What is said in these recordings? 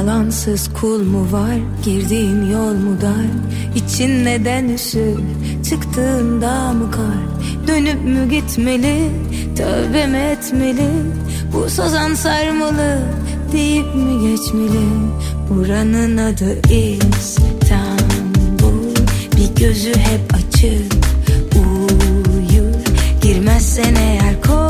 Yalansız kul mu var? Girdiğin yol mu dar? İçin neden üşür? Çıktığında mı kar? Dönüp mü gitmeli? Tövbe mi etmeli? Bu sazan sarmalı deyip mi geçmeli? Buranın adı İstanbul. Bir gözü hep açık. Uyur. Girmezsen eğer koynuna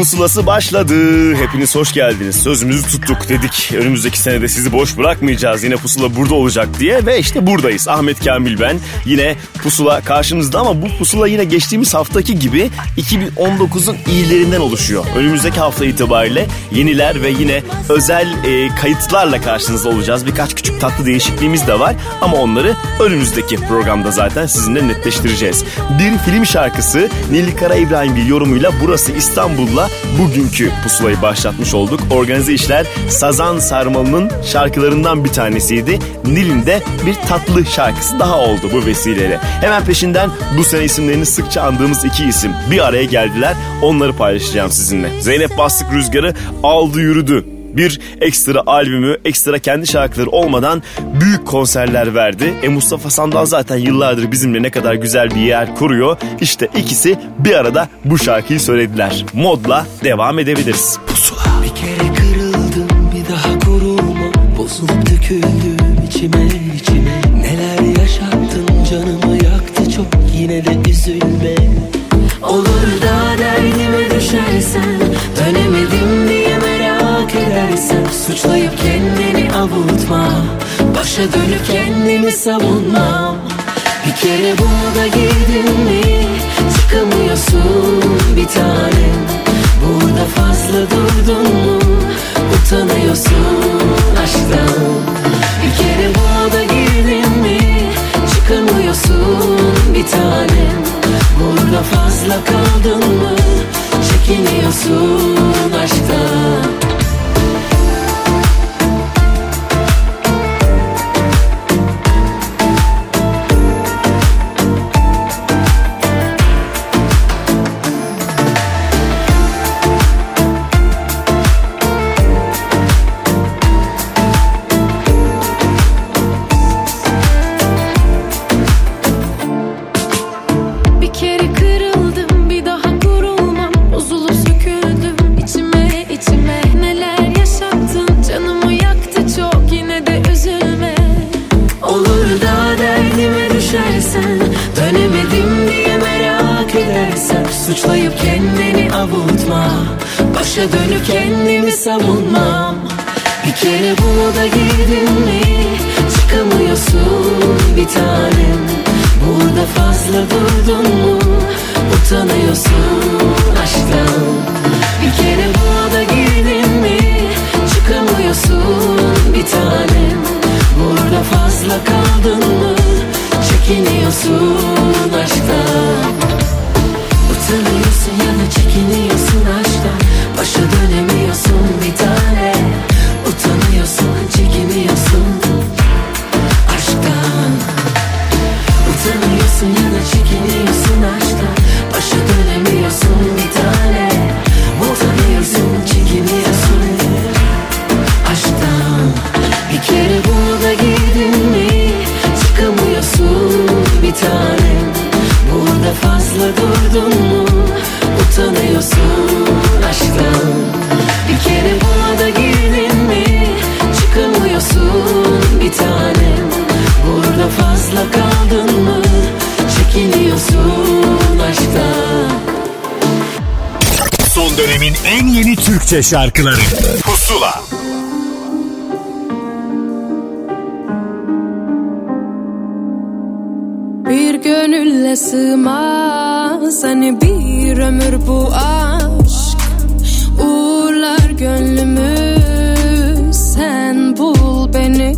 pusulası başladı. Hepiniz hoş geldiniz. Sözümüzü tuttuk dedik. Önümüzdeki senede sizi boş bırakmayacağız. Yine pusula burada olacak diye ve işte buradayız. Ahmet Kamil ben. Yine pusula karşınızda ama bu pusula yine geçtiğimiz haftaki gibi 2019'un iyilerinden oluşuyor. Önümüzdeki hafta itibariyle yeniler ve yine özel e, kayıtlarla karşınızda olacağız. Birkaç küçük tatlı değişikliğimiz de var ama onları önümüzdeki programda zaten sizinle netleştireceğiz. Bir film şarkısı Nil Kara İbrahimgil yorumuyla Burası İstanbul'la bugünkü pusulayı başlatmış olduk. Organize işler Sazan Sarmalı'nın şarkılarından bir tanesiydi. Nil'in de bir tatlı şarkısı daha oldu bu vesileyle. Hemen peşinden bu sene isimlerini sıkça andığımız iki isim bir araya geldiler. Onları paylaşacağım sizinle. Zeynep Bastık Rüzgarı aldı yürüdü bir ekstra albümü, ekstra kendi şarkıları olmadan büyük konserler verdi. E Mustafa Sandal zaten yıllardır bizimle ne kadar güzel bir yer kuruyor. İşte ikisi bir arada bu şarkıyı söylediler. Modla devam edebiliriz. Pusula. Bir kere kırıldım bir daha koruma Bozulup döküldüm içime Suçlayıp kendini avutma. Başa dönüp kendimi savunmam Bir kere buna girdin mi? Çıkamıyorsun bir tanem Burada fazla durdun mu? Utanıyorsun aşktan. Bir kere burada girdin mi? Çıkamıyorsun bir tanem Burada fazla kaldın mı? Çekiniyorsun aşktan Türkçe şarkıları. Pusula. Bir gönülle sığmaz hani bir ömür bu aşk. Uğurlar gönlümü sen bul beni.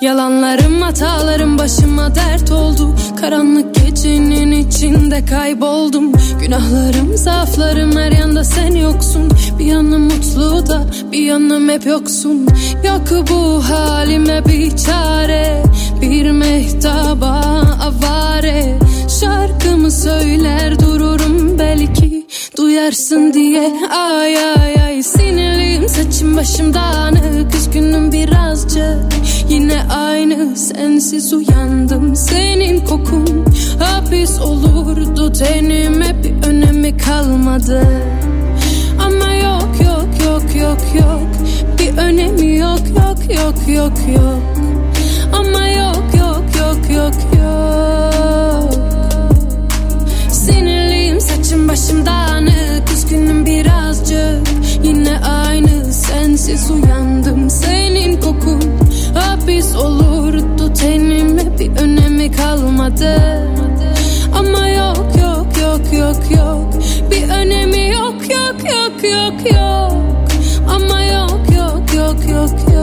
Yalanlarım hatalarım başıma dert oldu. Karanlık gecenin içinde kayboldum Günahlarım zaaflarım her yanda sen yoksun. Bir yanım mutlu da bir yanım hep yoksun. Yok bu halime bir çare Bir mehtaba avare. Şarkımı söyler dururum belki Duyarsın diye. Ay ay ay Sinirliyim saçım başım dağınık Üzgünüm birazcık Yine aynı sensiz uyandım. Senin kokun hapis olurdu. Tenime bir önemi kalmadı. Ama yok yok yok yok yok. Bir önemi yok yok yok yok yok. Ama yok yok yok yok yok. Sinirliyim saçım başım dağınık. Üzgünüm birazcık. Yine aynı sensiz uyandım. Senin kokun hapis olurdu. Tenime bir önemi kalmadı. Ama yok yok yok yok yok. Bir önemi yok yok yok yok yok. Ama yok yok yok yok yok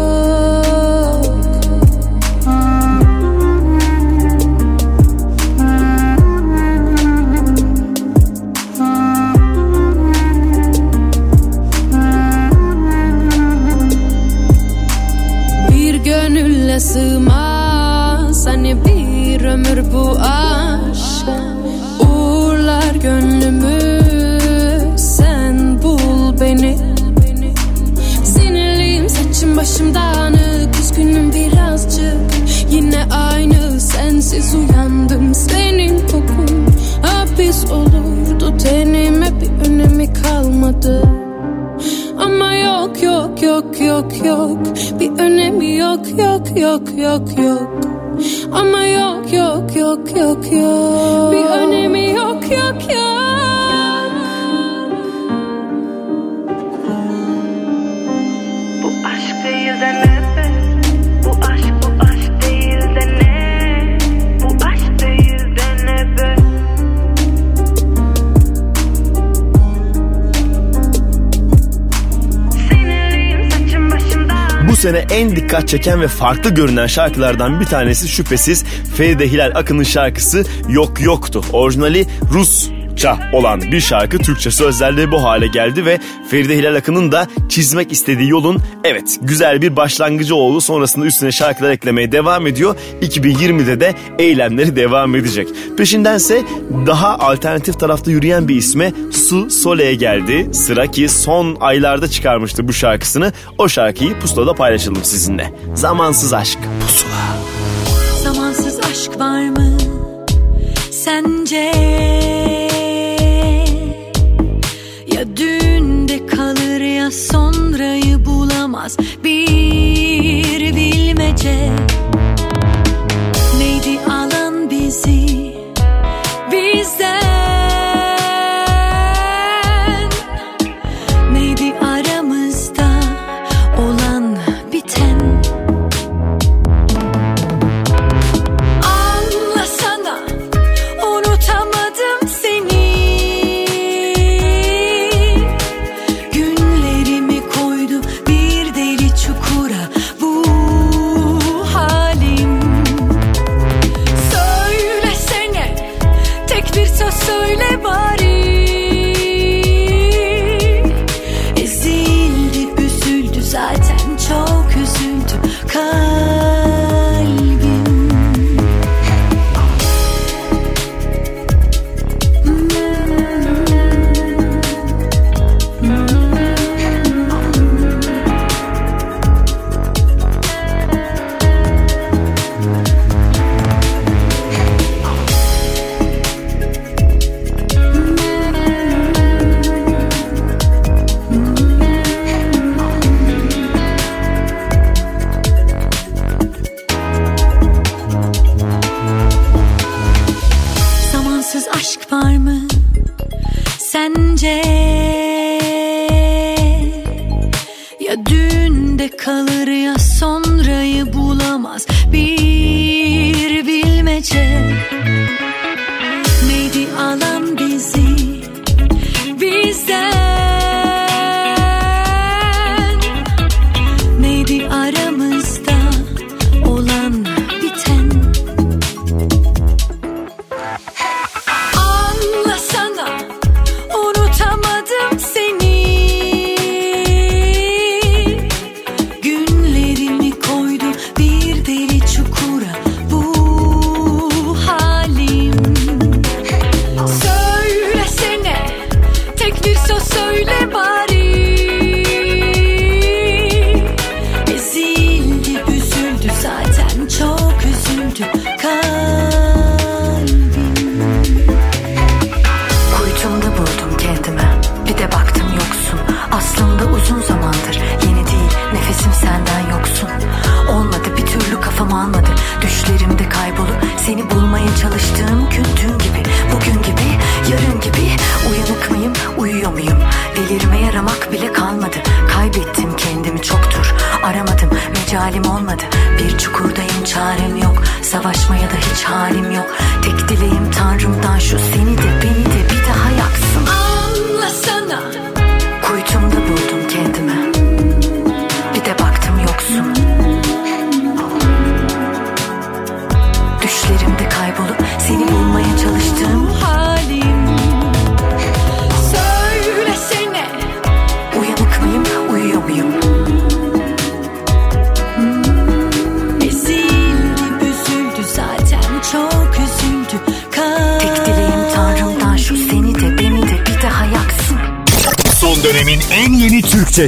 gönülle sığmaz Hani bir ömür bu aşk Uğurlar gönlümü. Sen bul beni. Sinirliyim saçım başım dağınık. Üzgünüm birazcık. Yine aynı sensiz uyandım. Senin kokun hapis olurdu. Tenime bir önemi kalmadı. Ama yok yok yok yok yok. Bir önemi yok yok yok yok yok. Ama yok yok yok yok yok. Bir önemi yok yok yok sene en dikkat çeken ve farklı görünen şarkılardan bir tanesi şüphesiz Feride Hilal Akın'ın şarkısı Yok Yoktu. Orijinali Rusça olan bir şarkı Türkçe sözlerle bu hale geldi ve Feride Hilal Akın'ın da çizmek istediği yolun evet güzel bir başlangıcı oldu. Sonrasında üstüne şarkılar eklemeye devam ediyor. 2020'de de eylemleri devam edecek. Peşindense daha alternatif tarafta yürüyen bir isme Su Sole'ye geldi. Sıra ki son aylarda çıkarmıştı bu şarkısını. O şarkıyı Pusula'da paylaşalım sizinle. Zamansız Aşk Pusula. Zamansız aşk var mı sence? Sonrayı bulamaz bir bilmece.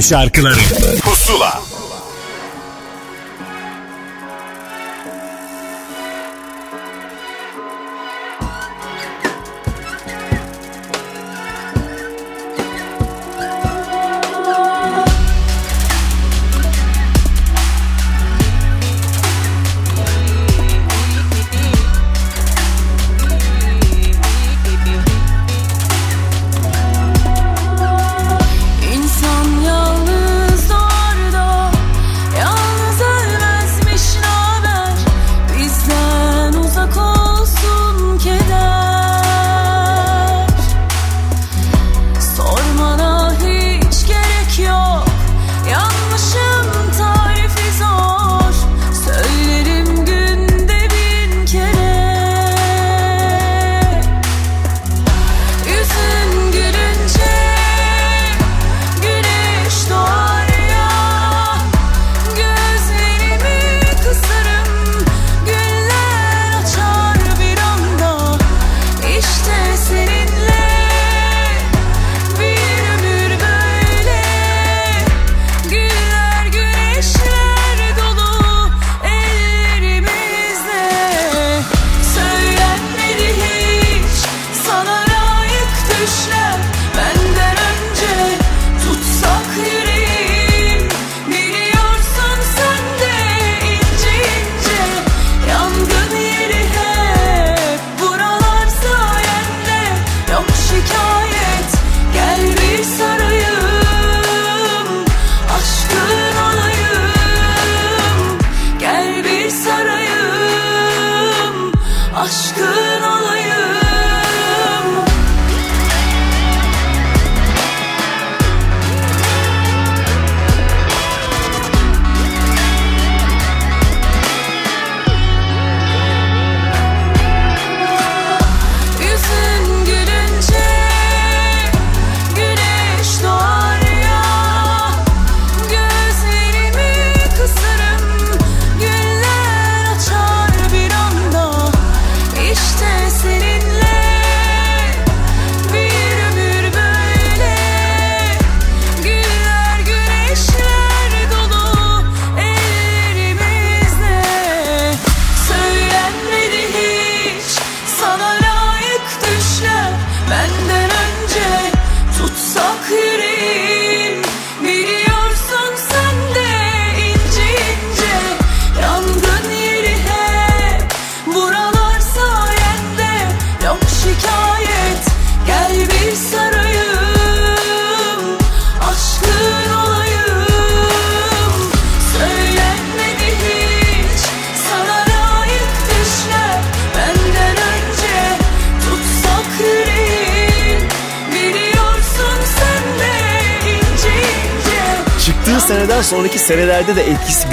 Şarkıları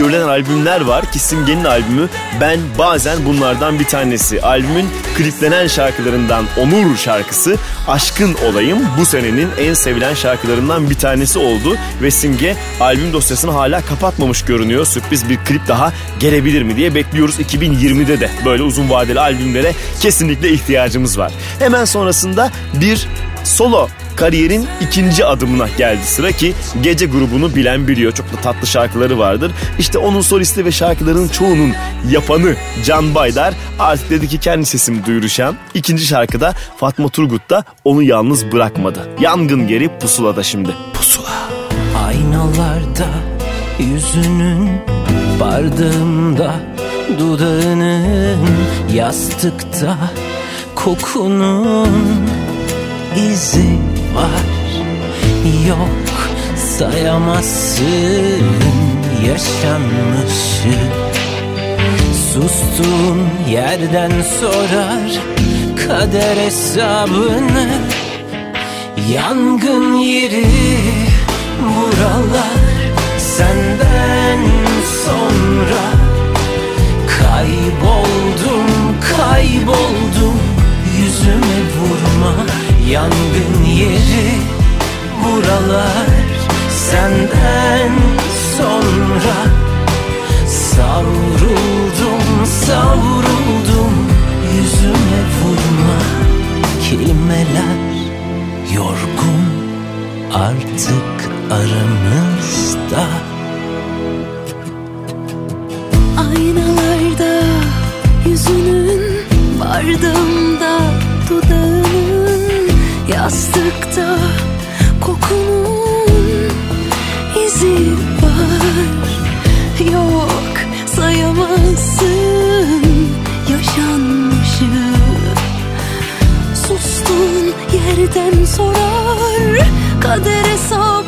görülen albümler var ki Simge'nin albümü ben bazen bunlardan bir tanesi. Albümün kliplenen şarkılarından Onur şarkısı Aşkın Olayım bu senenin en sevilen şarkılarından bir tanesi oldu ve Simge albüm dosyasını hala kapatmamış görünüyor. Sürpriz bir klip daha gelebilir mi diye bekliyoruz 2020'de de böyle uzun vadeli albümlere kesinlikle ihtiyacımız var. Hemen sonrasında bir solo kariyerin ikinci adımına geldi sıra ki gece grubunu bilen biliyor. Çok da tatlı şarkıları vardır. İşte onun solisti ve şarkıların çoğunun yapanı Can Baydar artık dedi ki kendi sesimi duyuracağım. İkinci şarkıda Fatma Turgut da onu yalnız bırakmadı. Yangın geri pusulada şimdi. Pusula. Aynalarda yüzünün bardağımda dudağının yastıkta kokunun izi var. Yok sayamazsın yaşanmışı. Sustuğun yerden sorar kader hesabını. Yangın yeri buralar senden sonra. Kayboldum kayboldum yüzüme vurma Yangın yeri buralar senden sonra Savruldum savruldum yüzüme vurma. Kelimeler yorgun artık aramızda. Aynalarda yüzünün bardağımda dudağının yastıkta kokunun izi var. Yok sayamazsın yaşanmışı. Sustun yerden sorar kader hesabını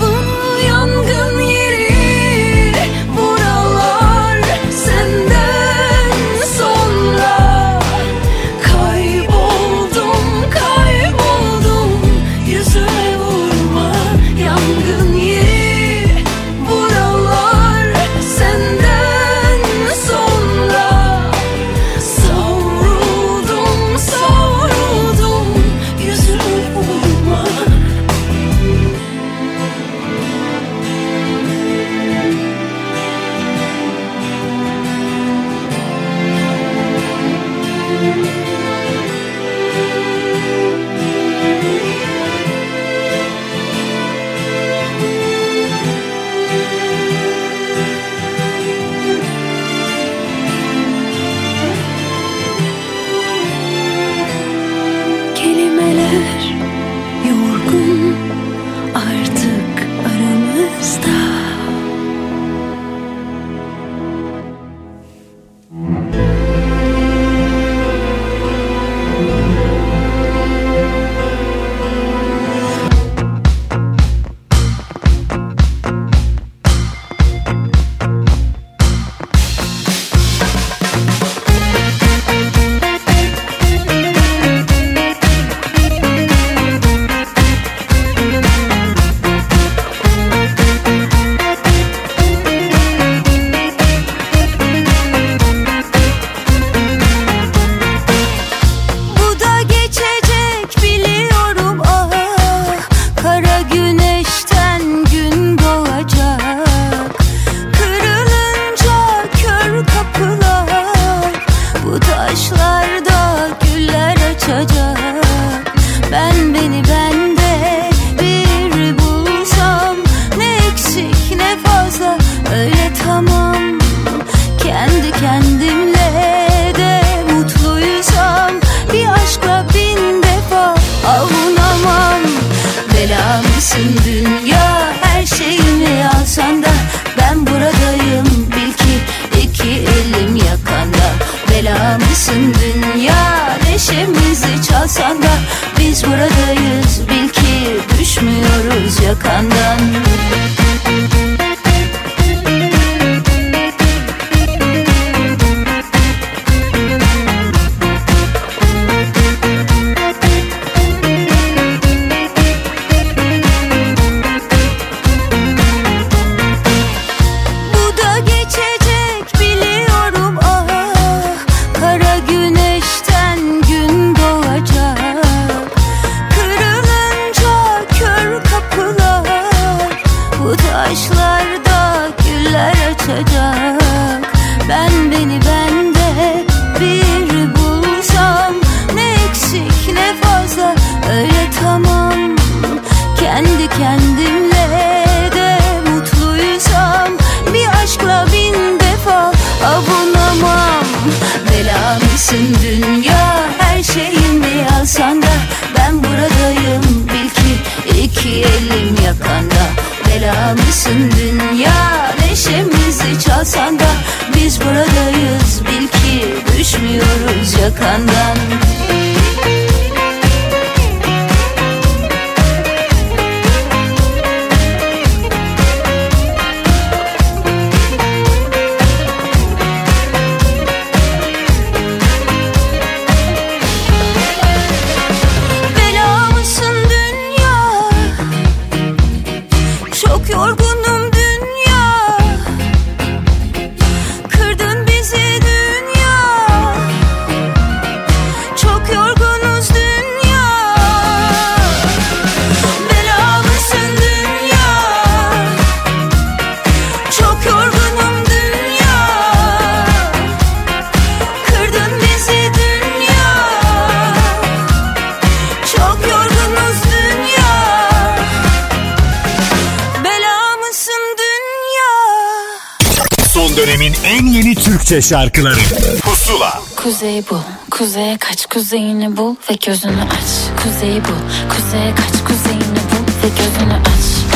şarkıları. Pusula. Kuzey bu, kuzeye kaç kuzeyini bul ve gözünü aç. Kuzey bu, kuzeye kaç kuzeyini bul ve gözünü aç.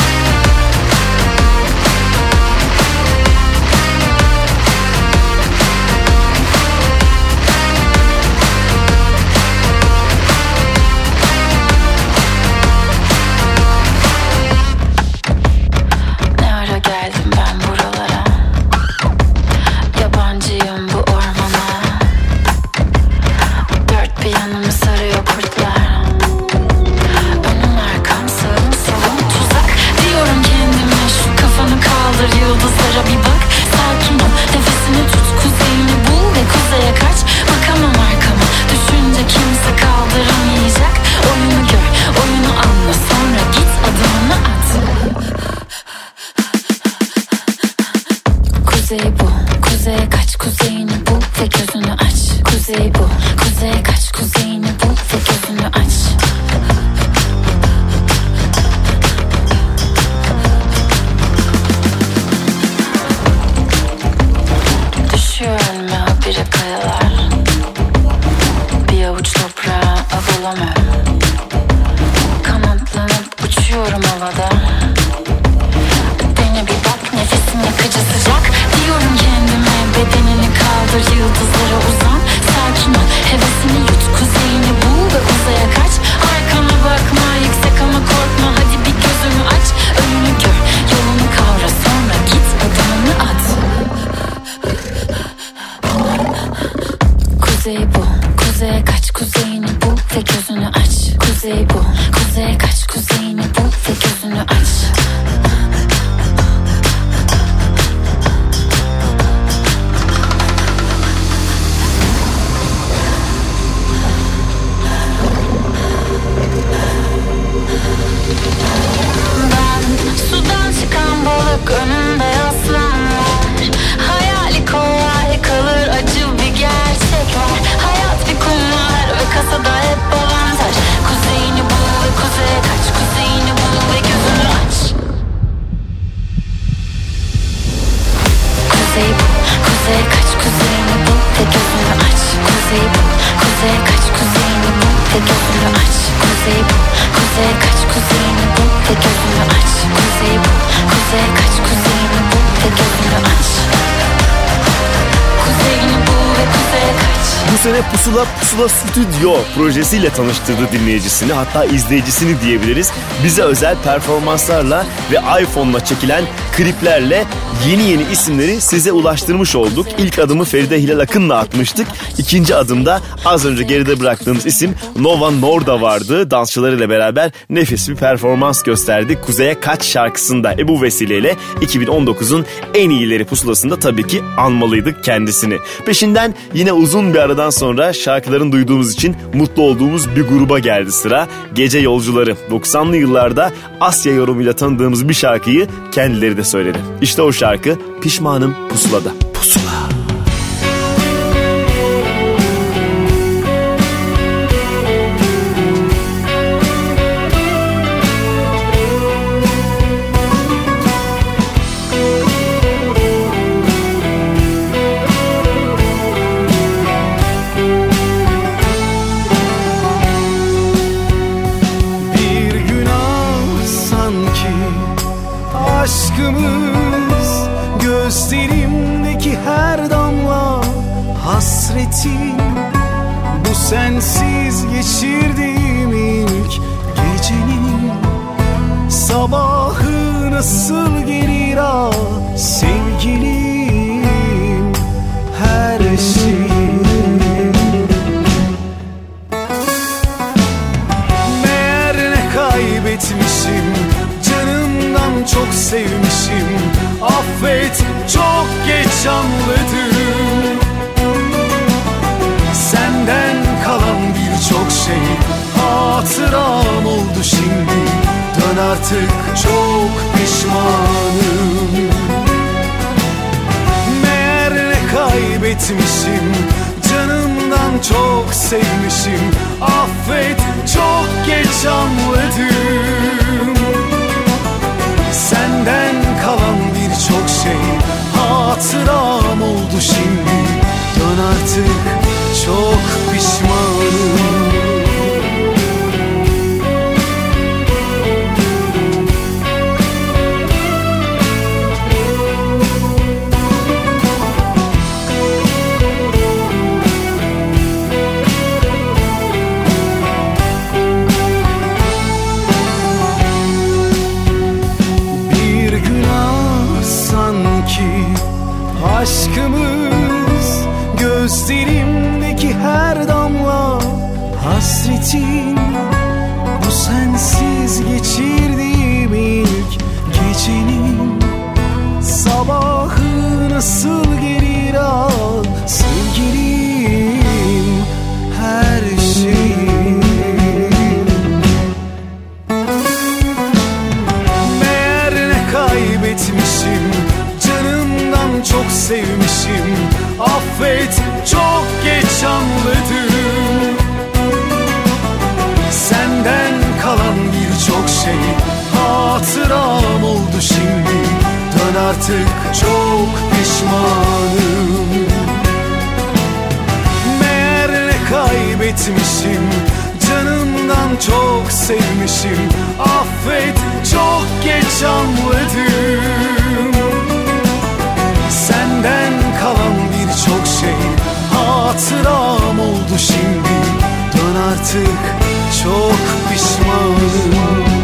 Yo projesiyle tanıştırdı dinleyicisini hatta izleyicisini diyebiliriz. Bize özel performanslarla ve iPhone'la çekilen kliplerle yeni yeni isimleri size ulaştırmış olduk. İlk adımı Feride Hilal Akın'la atmıştık. İkinci adımda az önce geride bıraktığımız isim Nova Norda vardı. Dansçılarıyla beraber nefis bir performans gösterdi. Kuzey'e Kaç şarkısında. E bu vesileyle 2019'un en iyileri pusulasında tabii ki anmalıydık kendisini. Peşinden yine uzun bir aradan sonra şarkıların duyduğumuz için mutlu olduğumuz bir gruba geldi sıra. Gece Yolcuları. 90'lı yıllarda Asya yorumuyla tanıdığımız bir şarkıyı kendileri de söyledi. İşte o şarkı Pişmanım Pusula'da. Pusula. ki aşkımız Gözlerimdeki her damla hasretim Bu sensiz geçirdiğim ilk gecenin Sabahı nasıl gelir ah sevgilim? Her şey çok sevmişim. Affet çok geç anladım. Senden kalan birçok şey Hatıram oldu şimdi. Dön artık çok pişmanım. Meğer ne kaybetmişim Canımdan çok sevmişim. Affet çok geç anladım Senden kalan birçok şey Hatıram oldu şimdi. Dön artık çok pişmanım şey. Hatıram oldu şimdi. Dön artık çok pişmanım. Meğer ne kaybetmişim. Canımdan çok sevmişim. Affet çok geç anladım. Senden kalan birçok şey Hatıram oldu şimdi. Dön artık çok pişmanım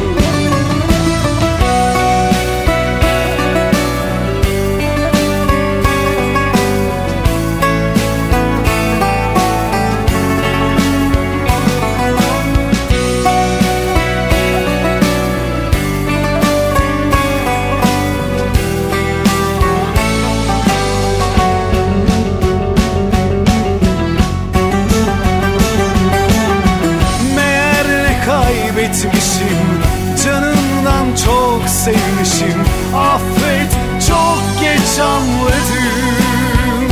sevmişim. Affet çok geç anladım.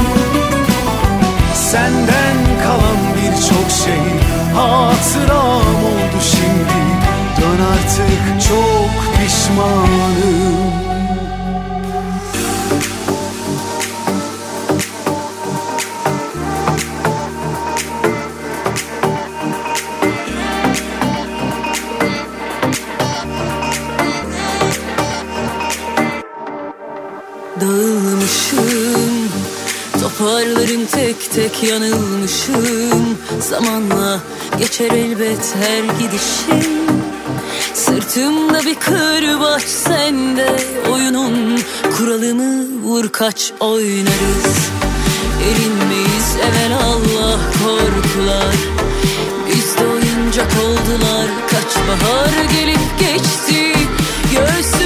Senden kalan birçok şey Hatıram oldu şimdi. Dön artık çok pişmanım tek yanılmışım. Zamanla geçer elbet her gidişim. Sırtımda bir kırbaç sende Oyunun kuralını vur kaç oynarız. Erinmeyiz evvel Allah korkular Bizde oyuncak oldular Kaç bahar gelip geçti. Göğsümüzden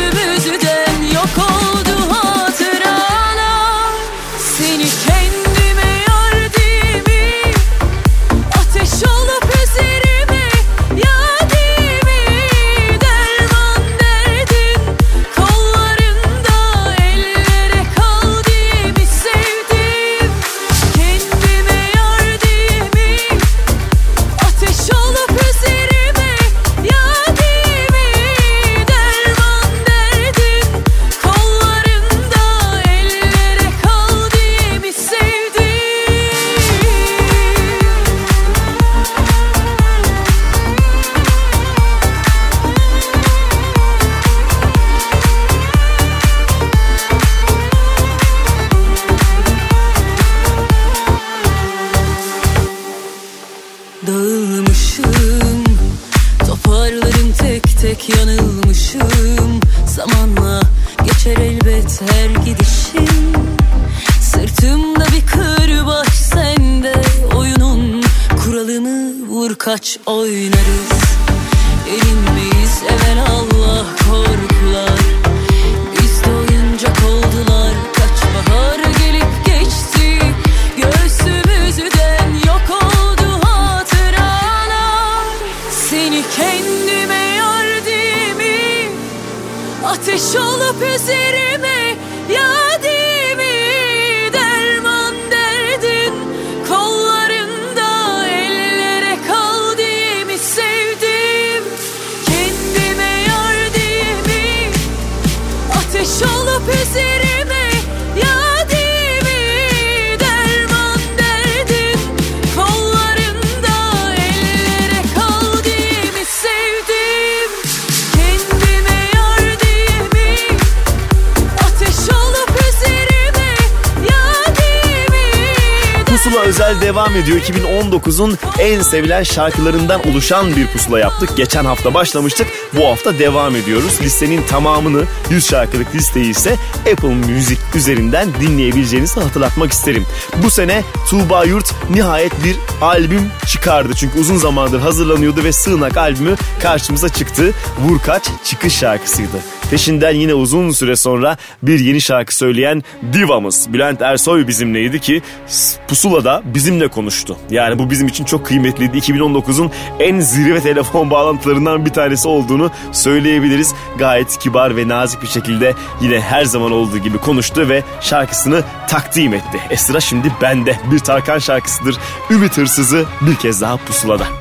2019'un en sevilen şarkılarından oluşan bir pusula yaptık. Geçen hafta başlamıştık. Bu hafta devam ediyoruz. Listenin tamamını 100 şarkılık listeyi ise Apple Music üzerinden dinleyebileceğinizi hatırlatmak isterim. Bu sene Tuğba Yurt nihayet bir albüm çıkardı. Çünkü uzun zamandır hazırlanıyordu ve Sığınak albümü karşımıza çıktı. Vurkaç çıkış şarkısıydı. Peşinden yine uzun süre sonra bir yeni şarkı söyleyen divamız Bülent Ersoy bizimleydi ki Pusula'da bizimle konuştu. Yani bu bizim için çok kıymetliydi. 2019'un en zirve telefon bağlantılarından bir tanesi olduğunu söyleyebiliriz. Gayet kibar ve nazik bir şekilde yine her zaman olduğu gibi konuştu ve şarkısını takdim etti. E sıra şimdi bende. Bir Tarkan şarkısıdır. Ümit Hırsızı bir kez daha Pusula'da.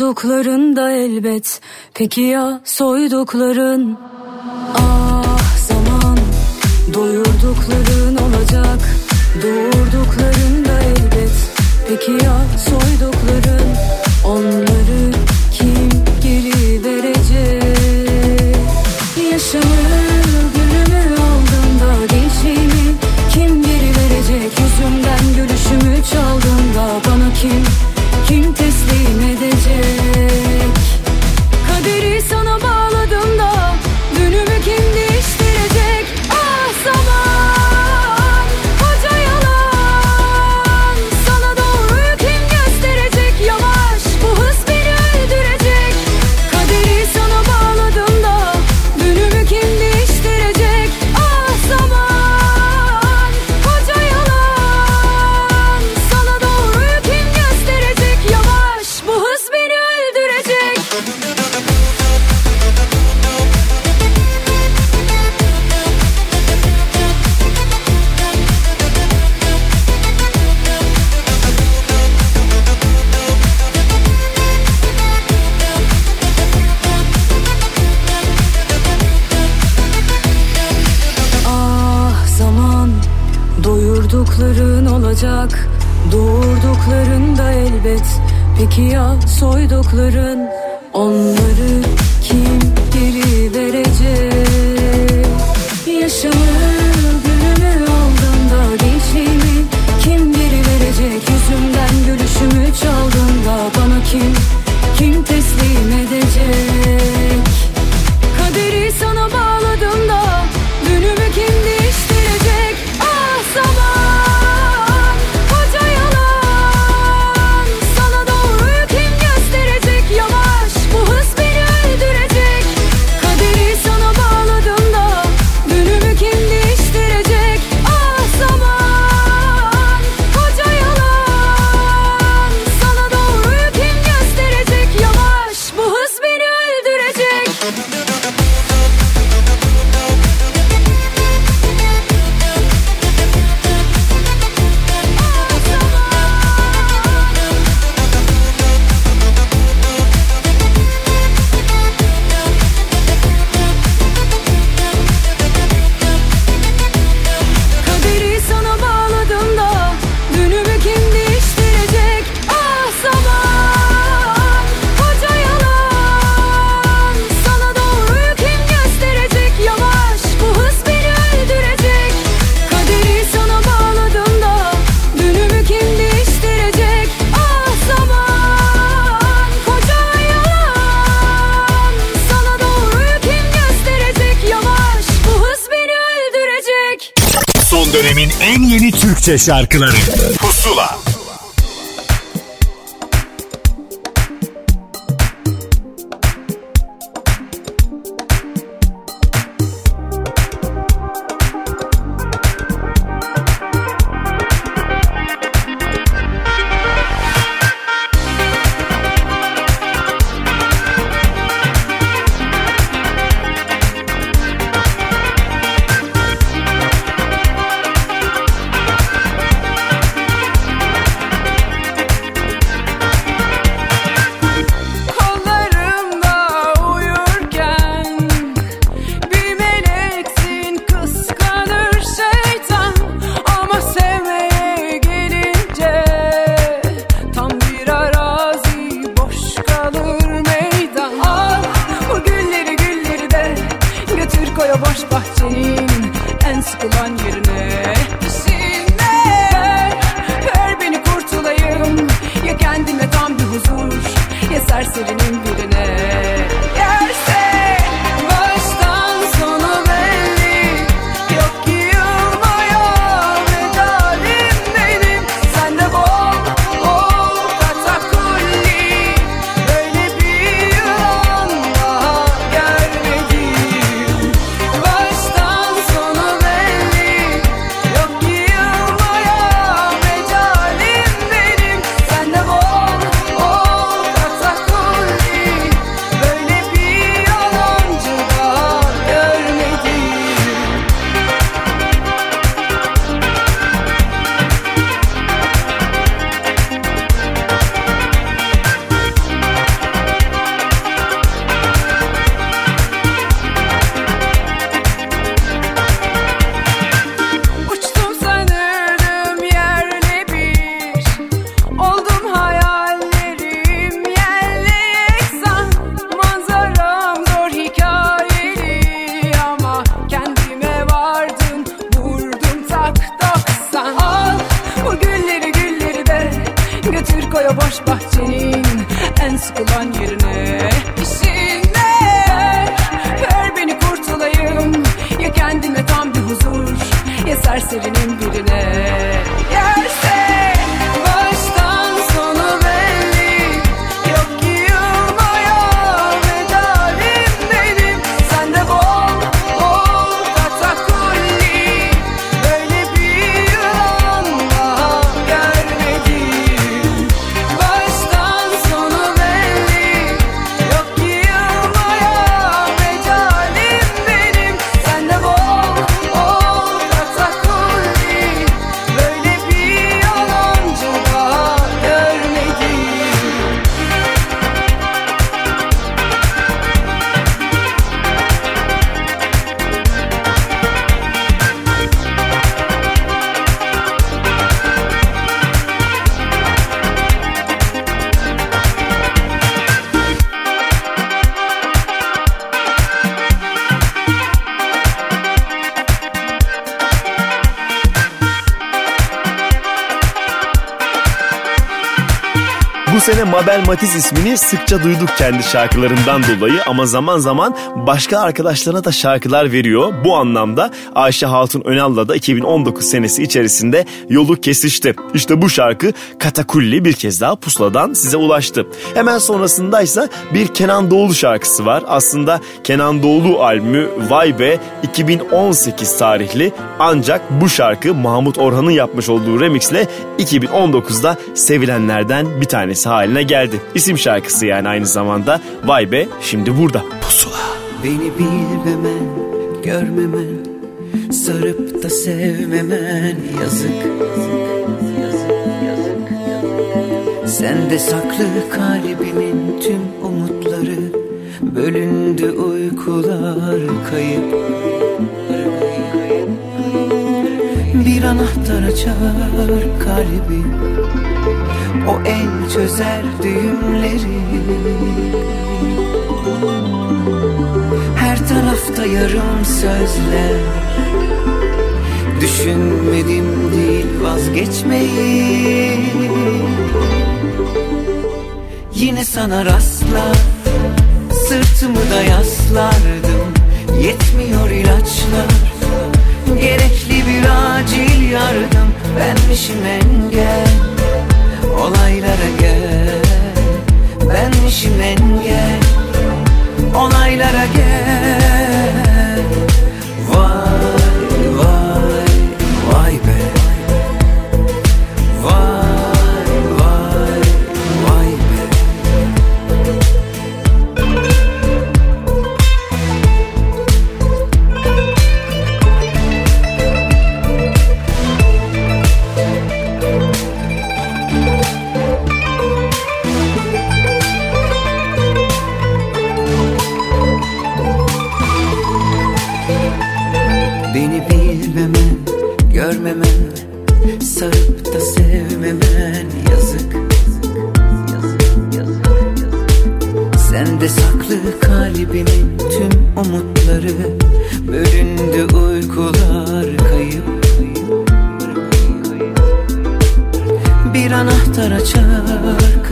Vurdukların da elbet. Peki ya soydukların? Ah zaman. Doyurdukların olacak. Doğurdukların da elbet. Peki ya soydukların? Türkçe şarkıları. Mabel Matiz ismini sıkça duyduk kendi şarkılarından dolayı ama zaman zaman başka arkadaşlarına da şarkılar veriyor. Bu anlamda Ayşe Hatun Önal'la da 2019 senesi içerisinde yolu kesişti. İşte bu şarkı Katakulli bir kez daha pusuladan size ulaştı. Hemen sonrasındaysa bir Kenan Doğulu şarkısı var. Aslında Kenan Doğulu albümü Vay Be 2018 tarihli ancak bu şarkı Mahmut Orhan'ın yapmış olduğu remixle 2019'da sevilenlerden bir tanesi haline geldi. İsim şarkısı yani aynı zamanda Vay Be şimdi burada. Pusula. Beni bilmemen, görmemen, sarıp da sevmemen yazık. Sende saklı kalbimin tüm umutları Bölündü uykular kayıp Bir anahtar açar kalbi O el çözer düğümleri. Her tarafta yarım sözler. Düşünmedim değil vazgeçmeyi. Yine sana rastlar Sırtımı da yaslardım. Yetmiyor ilaçlar Gerekli bir acil yardım. Benmişim engel Olaylara gel. Benmişim engel Olaylara gel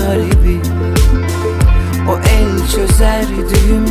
kalbi O el çözer düğümleri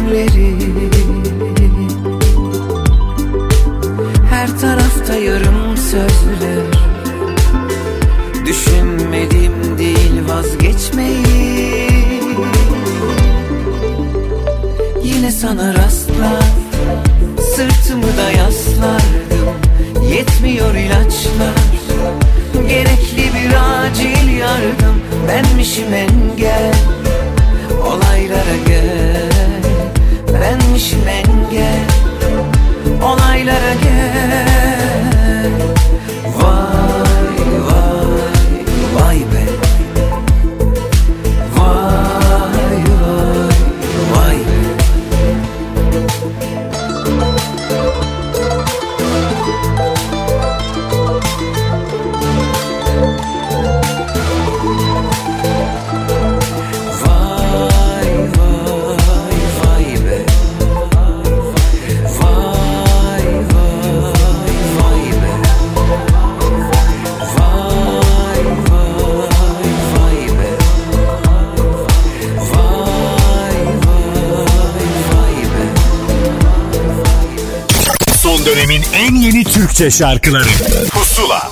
Türkçe şarkıları. Pusula.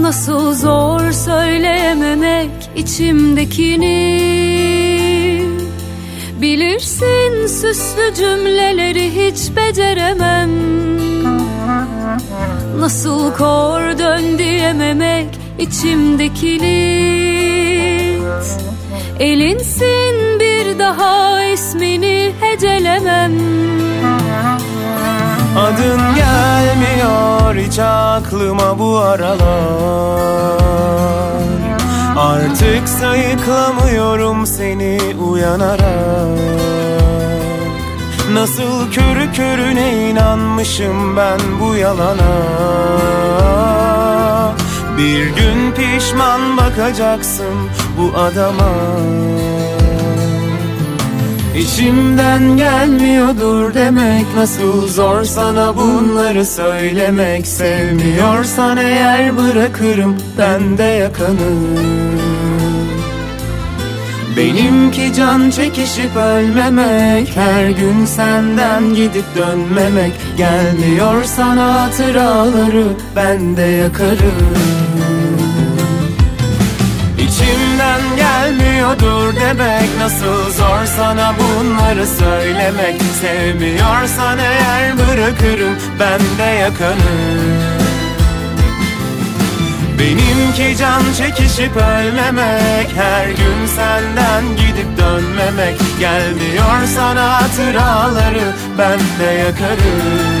Nasıl zor söyleyememek içimdekini. Bilirsin süslü cümleleri hiç Nasıl kor dön diyememek içimdekini Elinsin bir daha ismini hecelemem. Adın gelmiyor hiç aklıma bu aralar. Artık sayıklamıyorum seni uyanarak Nasıl körü körüne inanmışım ben bu yalana? Bir gün pişman bakacaksın bu adama. İçimden gelmiyordur demek Nasıl zor sana bunları söylemek. Sevmiyorsan eğer bırakırım ben de yakanı Benimki can çekişip ölmemek Her gün senden gidip dönmemek. Gelmiyor sana hatıraları ben de yakarım. İçimden gelmiyordur demek Nasıl zor sana bunları söylemek. Sevmiyorsan eğer bırakırım ben de yakanım Benimki can çekişip ölmemek Her gün senden gidip dönmemek. Gelmiyor sana hatıraları ben de yakarım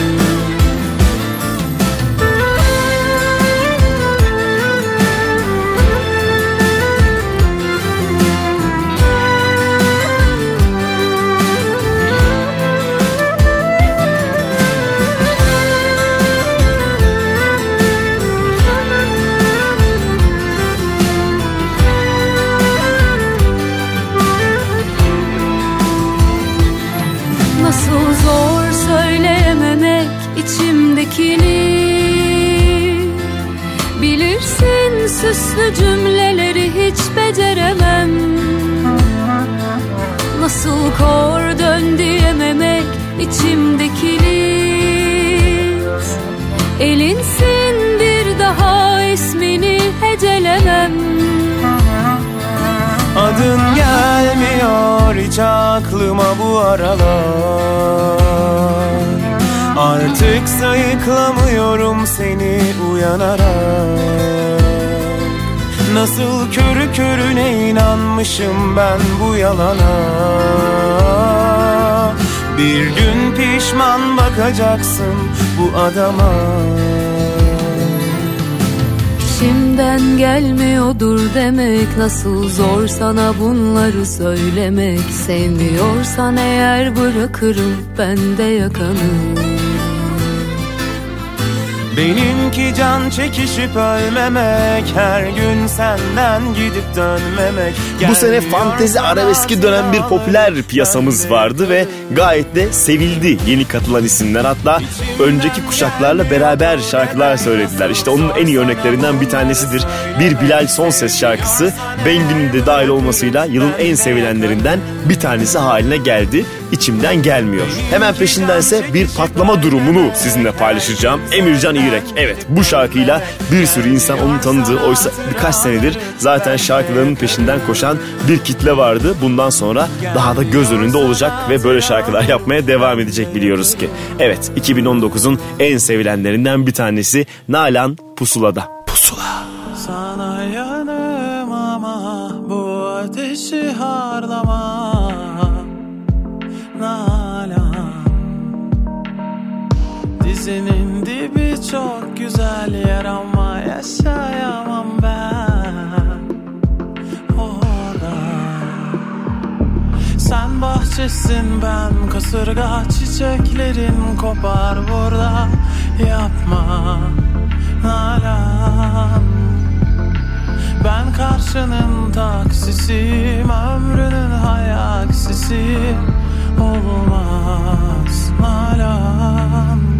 inanmışım ben bu yalana. Bir gün pişman bakacaksın bu adama. İçimden gelmiyordur demek Nasıl zor sana bunları söylemek. Sevmiyorsan eğer bırakırım ben de yakanı Benimki can çekişip ölmemek Her gün senden gidip dönmemek Bu sene fantezi arabeski dönen bir popüler piyasamız vardı ve gayet de sevildi yeni katılan isimler. Hatta önceki kuşaklarla beraber şarkılar söylediler. İşte onun en iyi örneklerinden bir tanesidir. Bir Bilal Sonses şarkısı Bengi'nin de dahil olmasıyla yılın en sevilenlerinden bir tanesi haline geldi. İçimden gelmiyor. Hemen peşindense bir patlama durumunu sizinle paylaşacağım. Emircan İrek. Evet bu şarkıyla bir sürü insan onu tanıdı. Oysa birkaç senedir zaten şarkılarının peşinden koşan bir kitle vardı. Bundan sonra daha da göz önünde olacak ve böyle şarkılar yapmaya devam edecek biliyoruz ki. Evet 2019'un en sevilenlerinden bir tanesi Nalan Pusula'da. Pusula. Sana yanım ama bu ateşi harlama güzel yer ama yaşayamam ben. Orada. Sen bahçesin ben kasırga çiçeklerin kopar burada. Yapma Nalan. Ben karşının taksisiyim Ömrünün hayaksisi Olmaz Nalan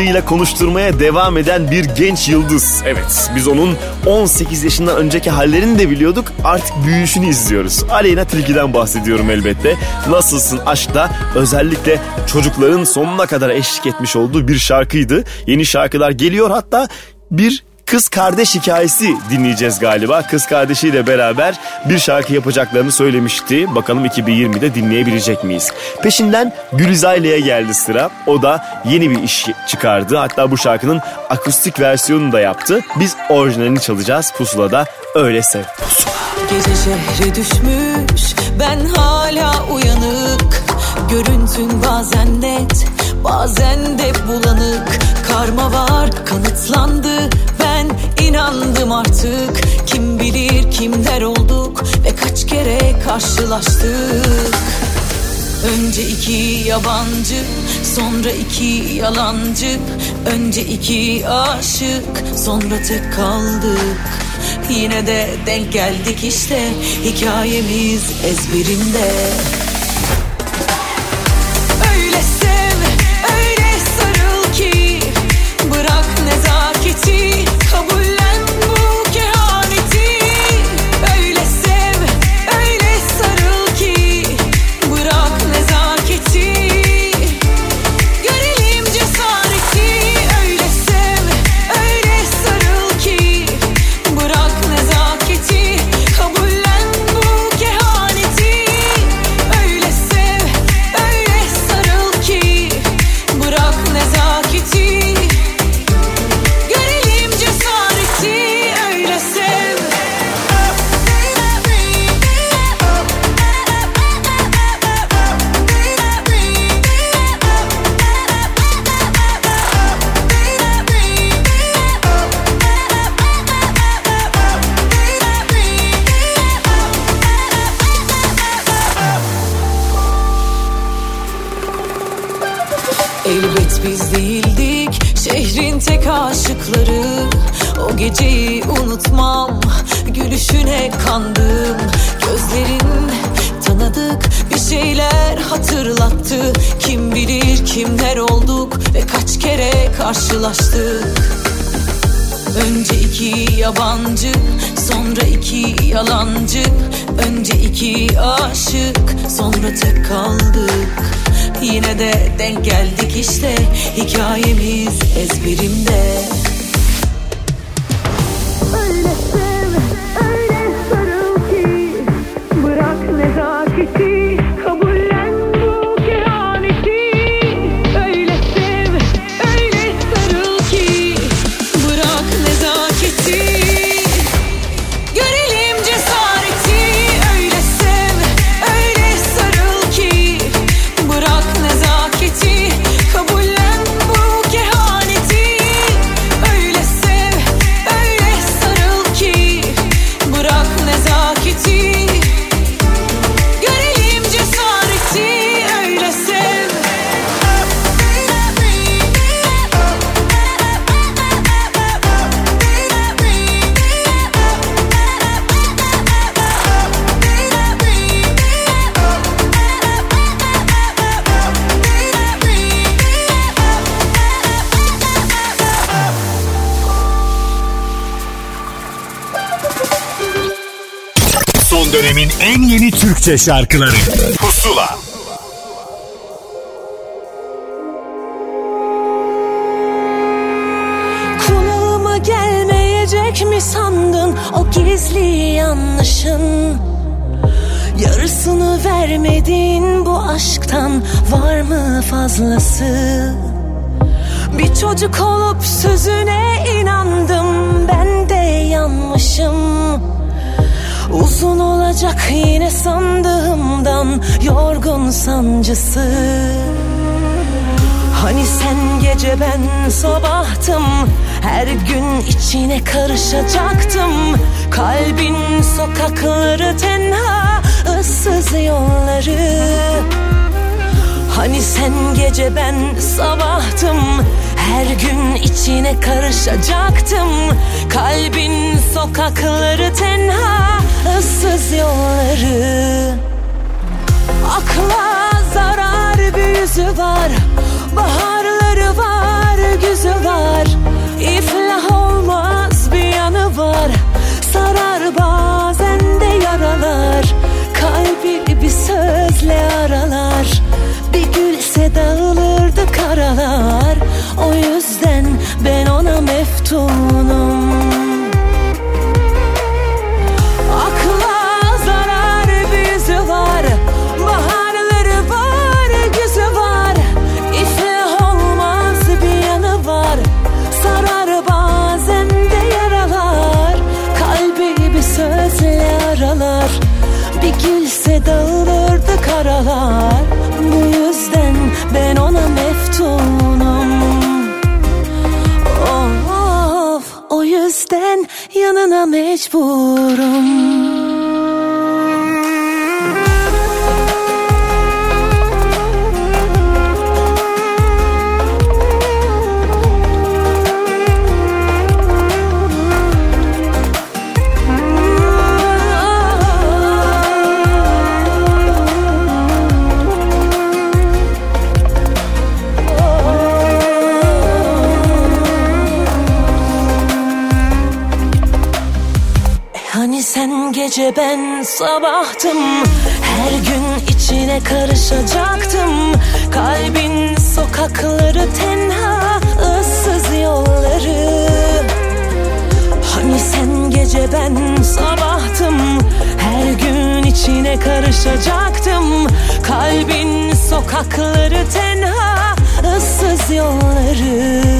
mantığıyla konuşturmaya devam eden bir genç yıldız. Evet biz onun 18 yaşından önceki hallerini de biliyorduk artık büyüyüşünü izliyoruz. Aleyna Tilki'den bahsediyorum elbette. Nasılsın aşkta özellikle çocukların sonuna kadar eşlik etmiş olduğu bir şarkıydı. Yeni şarkılar geliyor hatta bir kız kardeş hikayesi dinleyeceğiz galiba. Kız kardeşiyle beraber bir şarkı yapacaklarını söylemişti. Bakalım 2020'de dinleyebilecek miyiz? Peşinden Gülizayle'ye geldi sıra. O da yeni bir iş çıkardı. Hatta bu şarkının akustik versiyonunu da yaptı. Biz orijinalini çalacağız Pusula'da. Öyle sev. Gece şehre düşmüş ben hala uyanık Görüntün bazen net bazen de bulanık Karma var kanıtlandı inandım artık. Kim bilir kimler olduk ve kaç kere karşılaştık. Önce iki yabancı sonra iki yalancı Önce iki aşık sonra tek kaldık. Yine de denk geldik işte hikayemiz ezberinde biz değildik. Şehrin tek aşıkları. O geceyi unutmam. Gülüşüne kandım. Gözlerin tanıdık bir şeyler hatırlattı. Kim bilir kimler olduk ve kaç kere karşılaştık. Önce iki yabancı sonra iki yalancı. Önce iki aşık sonra tek kaldık Yine de denk geldik işte. Hikayemiz ezberimde Türkçe şarkıları. Pusula. Kulağıma gelmeyecek mi sandın o gizli yanlışın? Yarısını vermedin bu aşktan var mı fazlası? Bir çocuk olup sözüne olacak yine sandığımdan yorgun sancısı. Hani sen gece ben sabahtım Her gün içine karışacaktım. Kalbin sokakları tenha ıssız yolları. Hani sen gece ben sabahtım Her gün içine karışacaktım. Kalbin sokakları tenha ıssız yolları. Akla zarar bir yüzü var. Baharları var, güzü var. İflah olmaz bir yanı var. Sarar bazen de yaralar. Kalbi bir sözle aralar Deus por um. Sabahtım. Her gün içine karışacaktım. Kalbin sokakları tenha ıssız yolları. Hani sen gece ben sabahtım? Her gün içine karışacaktım. Kalbin sokakları tenha ıssız yolları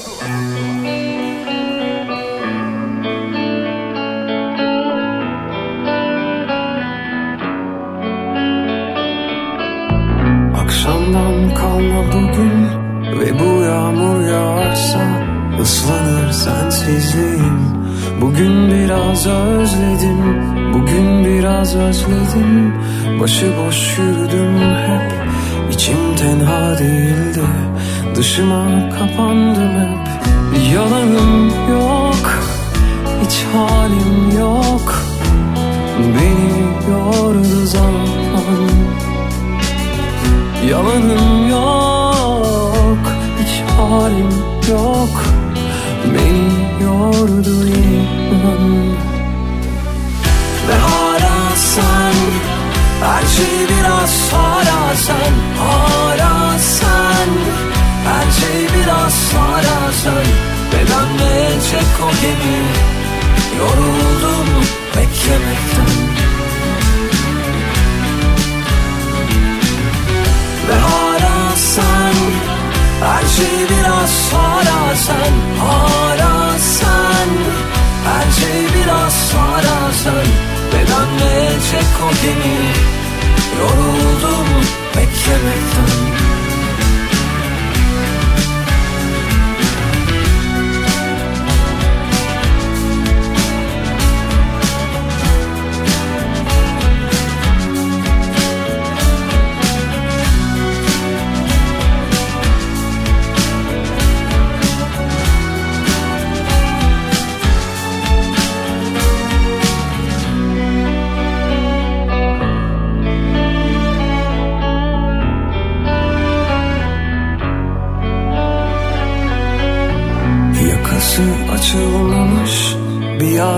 Dışıma kapandım sen Ve dönmeyecek o gemi. Yoruldum beklemekten. Ve hala sen Her şey biraz hala sen. Hala sen Her şey biraz hala sen. Ve dönmeyecek o gemi. Yoruldum beklemekten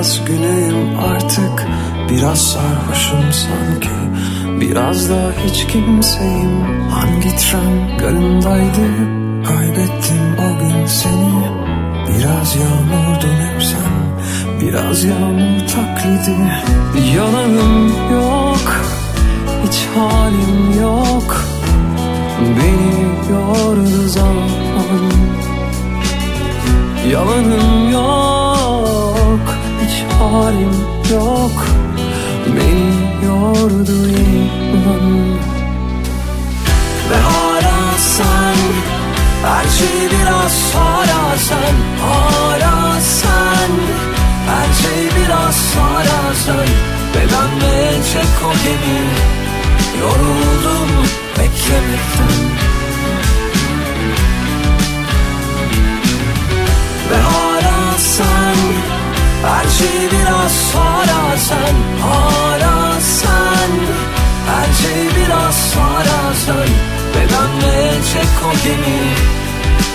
yaz günüyüm artık. Biraz sarhoşum sanki. Biraz da hiç kimseyim. Hangi tren garındaydı? Kaybettim o gün seni. Biraz yağmurdun hep sen Biraz yağmur taklidi. Yalanım yok. Hiç halim yok. Beni yordu zaman Yalanım yok halim yok. Beni yordu inan. Ve hala sen Her şey biraz hala sen Hala Her şey biraz hala sen. Ve dönmeyecek o gemi. Yoruldum beklemekten. Ve hala sen Her şey biraz hala sen Hala sen. Her şey biraz hala sen. Ve o gemi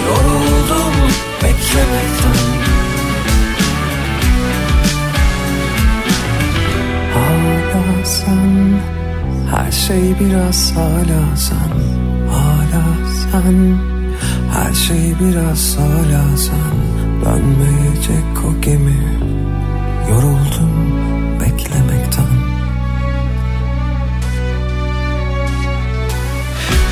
Yoruldum beklemekten. Hala sen Her şey biraz hala sen. Hala sen Her şey biraz hala sen Dönmeyecek o gemi Yoruldum beklemekten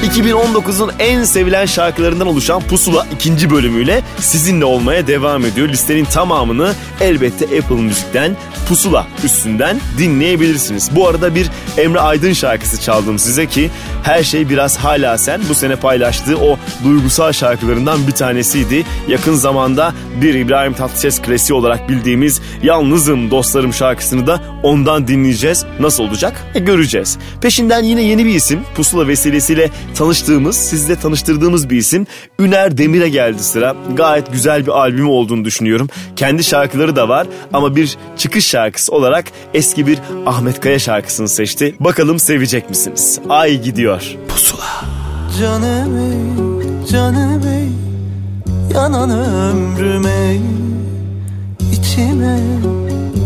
2019'un en sevilen şarkılarından oluşan Pusula ikinci bölümüyle sizinle olmaya devam ediyor. Listenin tamamını elbette Apple Müzik'ten Pusula üstünden dinleyebilirsiniz. Bu arada bir Emre Aydın şarkısı çaldım size ki her şey biraz hala sen bu sene paylaştığı o duygusal şarkılarından bir tanesiydi. Yakın zamanda bir İbrahim Tatlıses klasiği olarak bildiğimiz Yalnızım Dostlarım şarkısını da ondan dinleyeceğiz. Nasıl olacak? E, göreceğiz. Peşinden yine yeni bir isim Pusula vesilesiyle tanıştığımız, sizle tanıştırdığımız bir isim Üner Demir'e geldi sıra. Gayet güzel bir albümü olduğunu düşünüyorum. Kendi şarkıları da var ama bir çıkış şarkısı olarak eski bir Ahmet Kaya şarkısını seçti. Bakalım sevecek misiniz? Ay gidiyor. Pusula. Canım ey, canım ey Yanan ömrüm ey İçime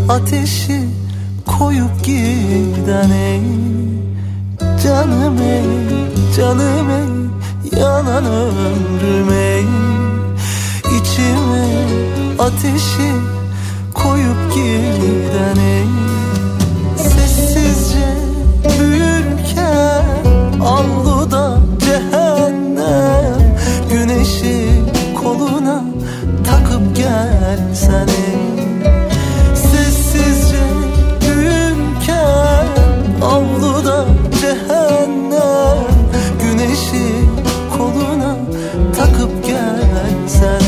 ateşi koyup giden ey Canım ey, canım ey Yanan ömrüm ey İçime ateşi koyup giden ey Sessizce büyürken avluda cehennem. Güneşi koluna takıp gelsen ey Sessizce büyürken avluda cehennem. Güneşi koluna takıp gelsen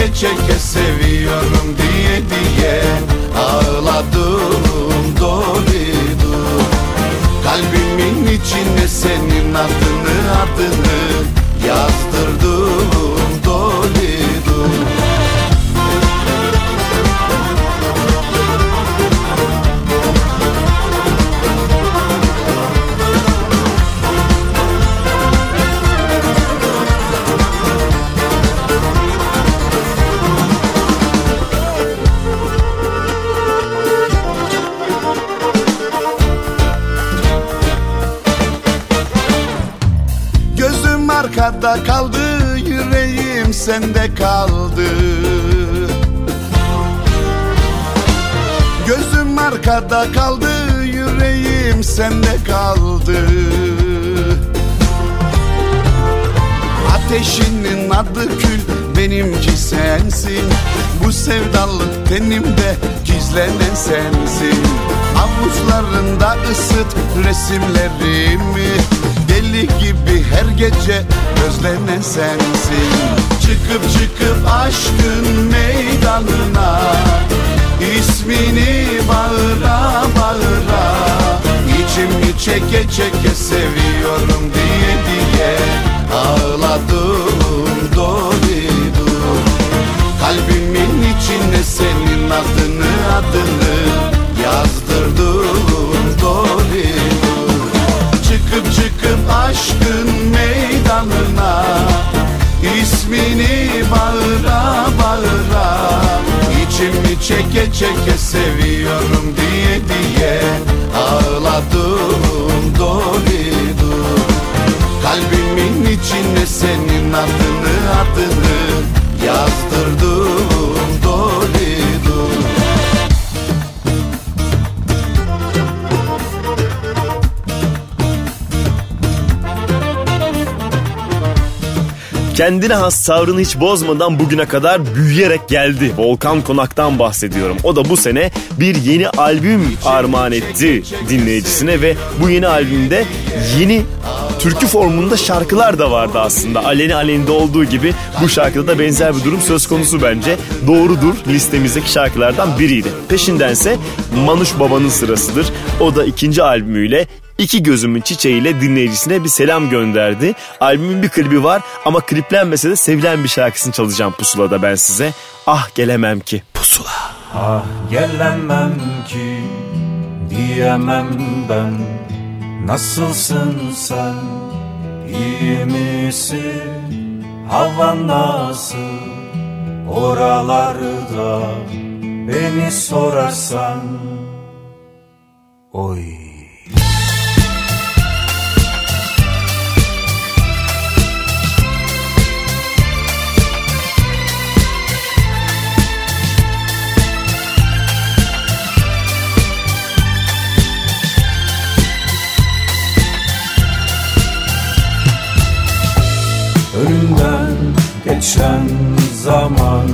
çeke çeke seviyorum diye diye Ağladım dolidu Kalbimin içine senin adını adını Arkada kaldı yüreğim sende kaldı. Gözüm arkada kaldı yüreğim sende kaldı. Ateşinin adı kül benimki sensin. Bu sevdalık tenimde gizlenen sensin. Avuçlarında ısıt resimlerimi. Deli gibi her gece özlenen sensin. Çıkıp çıkıp aşkın meydanına. İsmini bağıra bağıra. İçimi çeke çeke seviyorum diye diye Ağladım dolidu Kalbimin içine senin çeke çeke seviyorum diye diye Ağladım dolidu Kalbimin içine senin adını adını Kendine has tavrını hiç bozmadan bugüne kadar büyüyerek geldi. Volkan Konak'tan bahsediyorum. O da bu sene bir yeni albüm armağan etti dinleyicisine ve bu yeni albümde yeni türkü formunda şarkılar da vardı aslında. Aleni Aleni'de olduğu gibi bu şarkıda da benzer bir durum söz konusu bence. Doğrudur listemizdeki şarkılardan biriydi. Peşindense Manuş Baba'nın sırasıdır. O da ikinci albümüyle İki Gözümün Çiçeğiyle dinleyicisine bir selam gönderdi. Albümün bir klibi var ama kliplenmese de sevilen bir şarkısını çalacağım Pusula'da ben size. Ah gelemem ki. Pusula. Ah gelemem ki diyemem ben. Nasılsın sen? İyi misin? Havan nasıl? Oralarda Beni sorarsan. Oy Önünden geçen zaman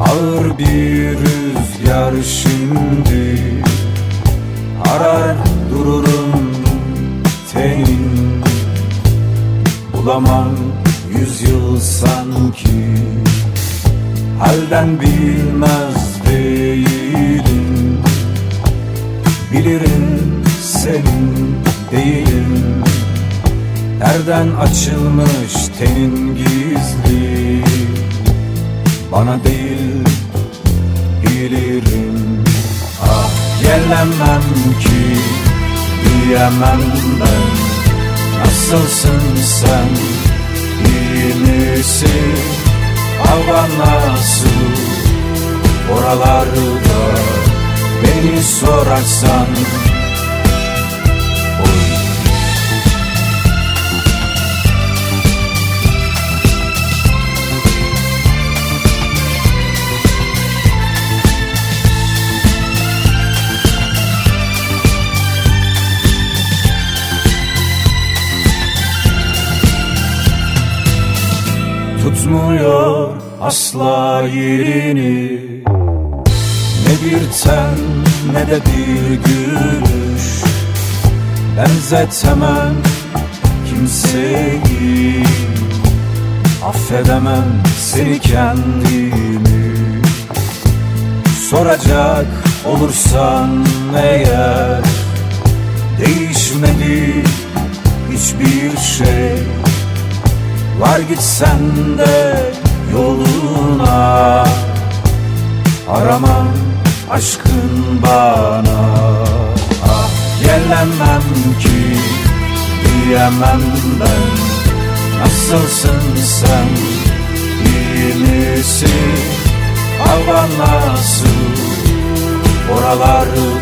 Ağır bir rüzgar şimdi Arar dururum tenin Bulamam yüzyıl sanki Halden bilmez değilim. Bilirim senin değilim Nereden açılmış tenin gizli? Bana değil bilirim Ah gelemem ki diyemem ben. Nasılsın sen iyi misin? Hava nasıl oralarda Beni sorarsan tutmuyor asla yerini. Ne bir ten ne de bir gülüş. Benzetemem kimseyi. Affedemem seni kendimi. Soracak olursan eğer Değişmedi hiçbir şey Var gitsen de yoluna. Aramam aşkın bana. Ah gelemem ki diyemem ben. Nasılsın sen iyi misin? Hava nasıl? Oralarda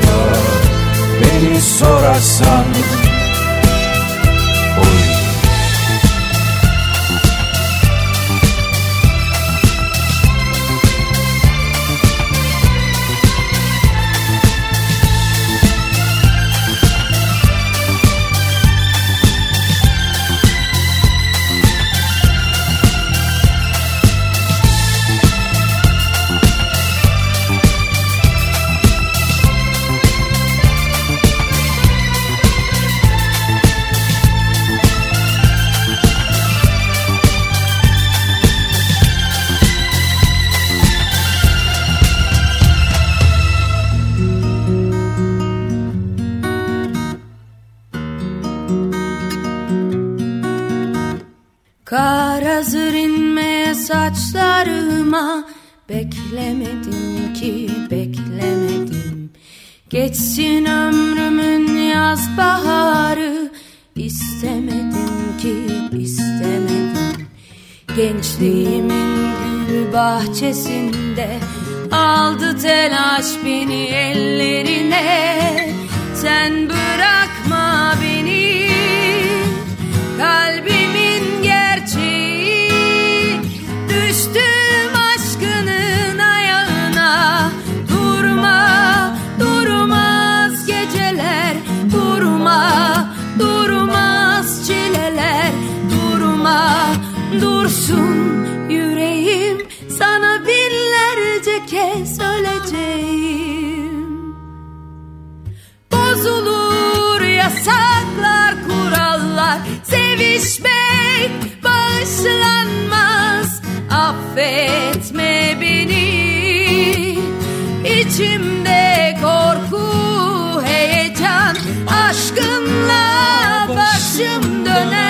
Beni sorarsan saçlarıma Beklemedim ki beklemedim. Geçsin ömrümün yaz baharı. İstemedim ki istemedim. Gençliğimin gül bahçesinde Aldı telaş beni ellerine. Sen bırakma dursun yüreğim Sana binlerce kez öleceğim. Bozulur yasaklar, kurallar Sevişmek bağışlanmaz. Affetme beni. İçimde korku, heyecan Aşkınla başım dönerken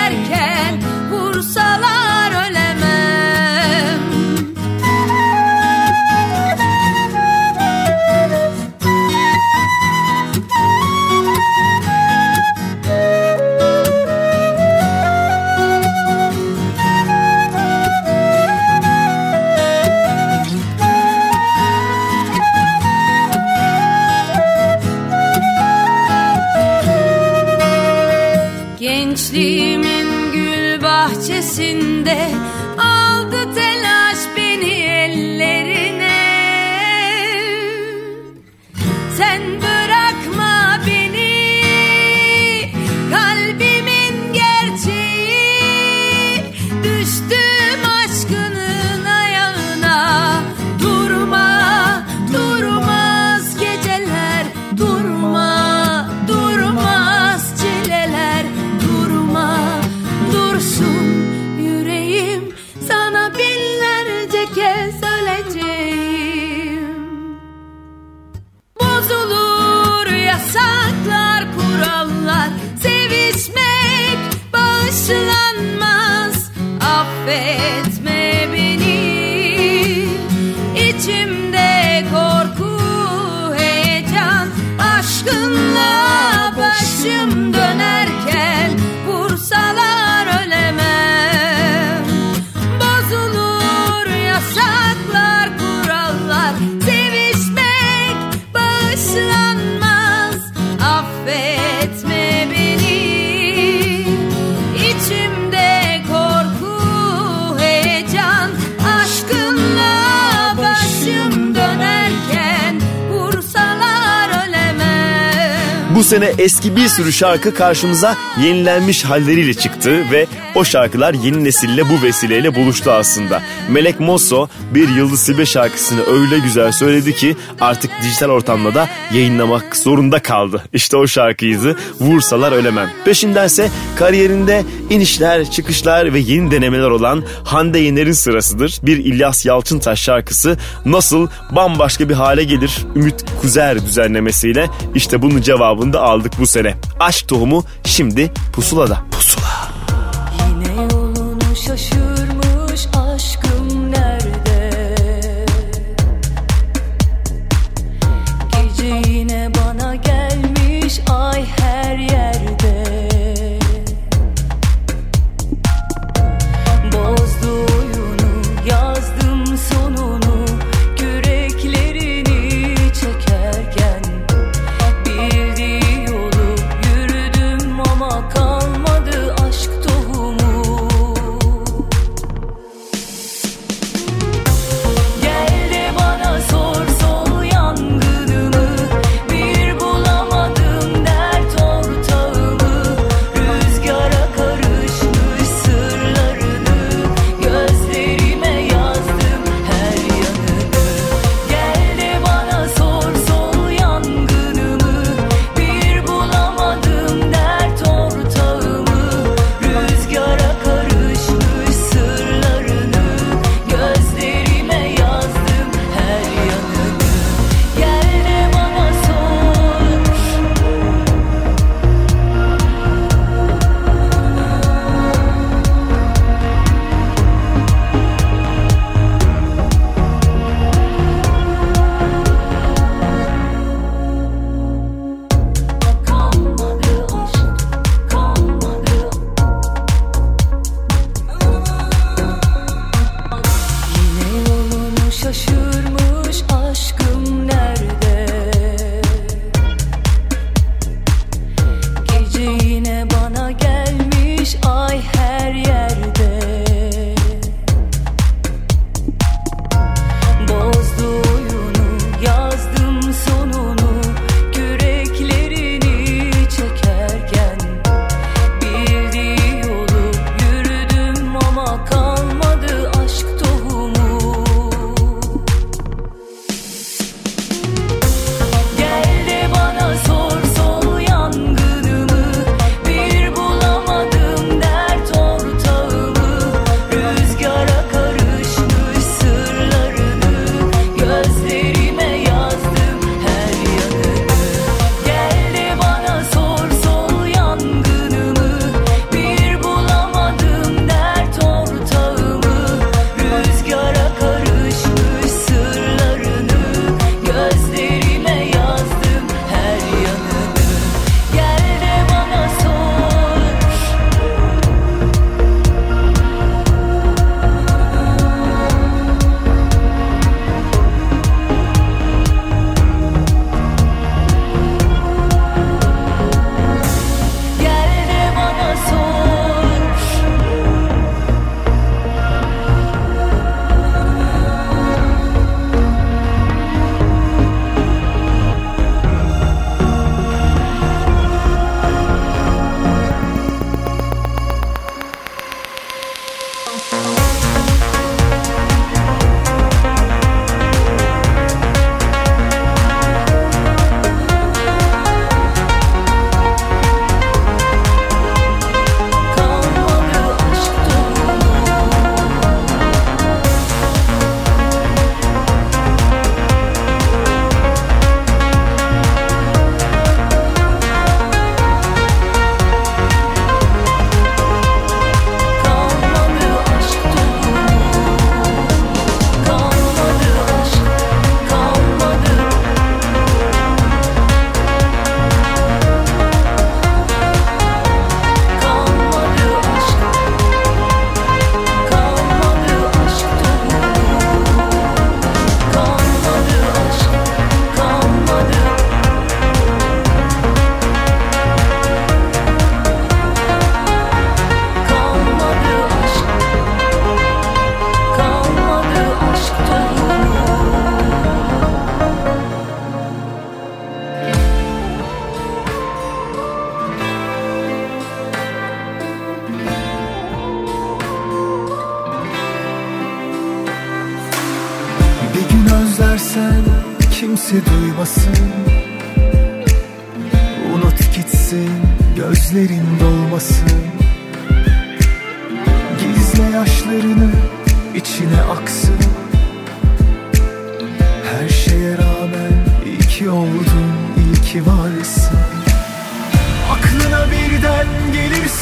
sürü şarkı karşımıza yenilenmiş halleriyle çıktı ve o şarkılar yeni nesille bu vesileyle buluştu aslında. Melek Mosso bir Yıldız Silbe şarkısını öyle güzel söyledi ki artık dijital ortamda da yayınlamak zorunda kaldı. İşte o şarkıydı Vursalar Ölemem. Peşindense kariyerinde inişler, çıkışlar ve yeni denemeler olan Hande Yener'in sırasıdır. Bir İlyas Yalçıntaş şarkısı nasıl bambaşka bir hale gelir Ümit Kuzer düzenlemesiyle işte bunun cevabını da aldık bu sene. Aşk tohumu şimdi pusulada. Pusula. Yine yolunu şaşır. so sure.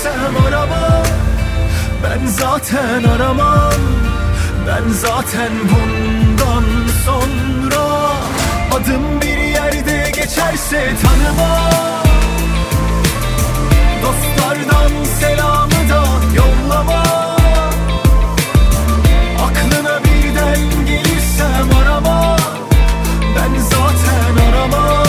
Gelirsem arama. Ben zaten aramam. Ben zaten bundan sonra Adım bir yerde geçerse tanıma. Dostlardan selamı da yollama. Aklına birden gelirsem arama. Ben zaten aramam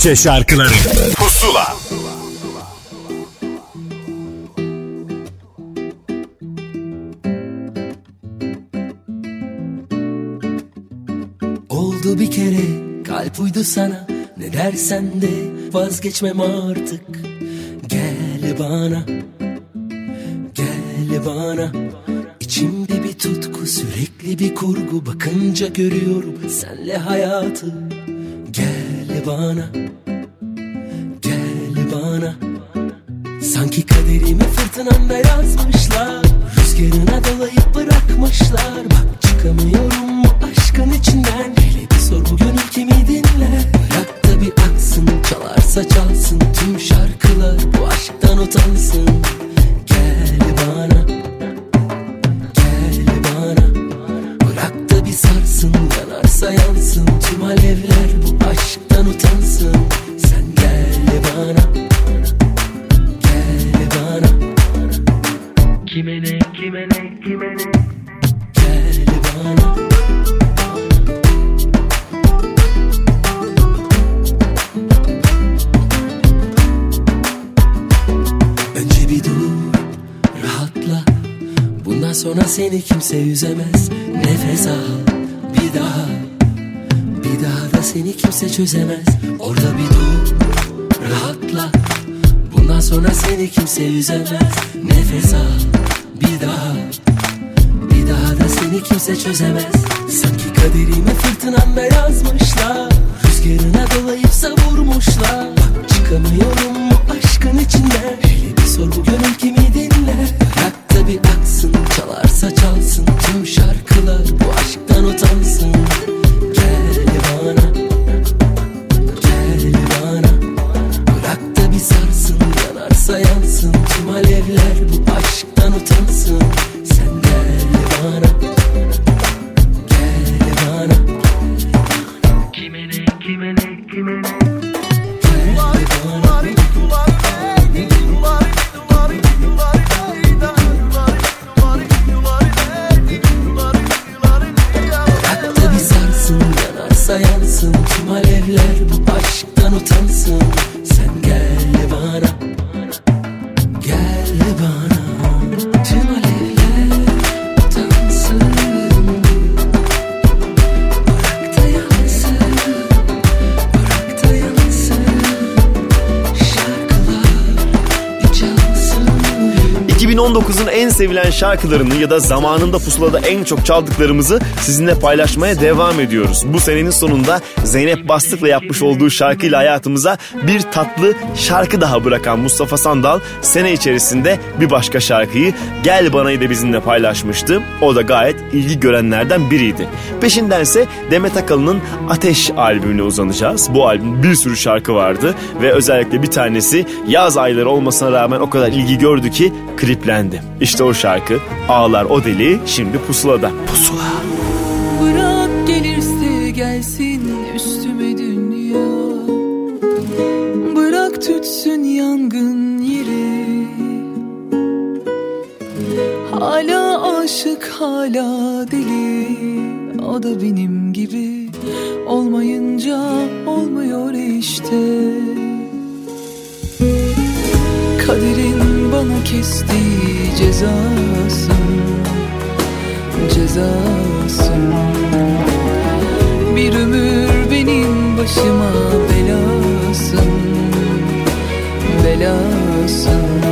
Türkçe şarkıları. Pusula. Oldu bir kere kalp uydu sana. Ne dersen de vazgeçmem artık. Gel bana Gel bana. İçimde bir tutku sürekli bir kurgu. Bakınca görüyorum senle hayatı Gel bana Gel bana. Sanki kaderimi fırtınanda yazmışlar Rüzgarına dolayıp bırakmışlar. Bak çıkamıyorum kimse üzemez. Nefes al bir daha. Bir daha da seni kimse çözemez. Orada bir dur rahatla. Bundan sonra seni kimse üzemez. Nefes al bir daha. Bir daha da seni kimse çözemez sevilen şarkılarını ya da zamanında pusulada en çok çaldıklarımızı sizinle paylaşmaya devam ediyoruz. Bu senenin sonunda Zeynep Bastık'la yapmış olduğu şarkıyla hayatımıza bir tatlı şarkı daha bırakan Mustafa Sandal sene içerisinde bir başka şarkıyı Gel Bana'yı da bizimle paylaşmıştı. O da gayet ilgi görenlerden biriydi. Peşindense Demet Akalın'ın Ateş albümüne uzanacağız. Bu albüm bir sürü şarkı vardı ve özellikle bir tanesi yaz ayları olmasına rağmen o kadar ilgi gördü ki kliplendi. İşte o şarkı Ağlar O Deli şimdi pusulada. Pusula. Da benim gibi Olmayınca olmuyor işte. Kaderin bana kestiği cezasın Cezasın. Bir ömür benim başıma belasın Belasın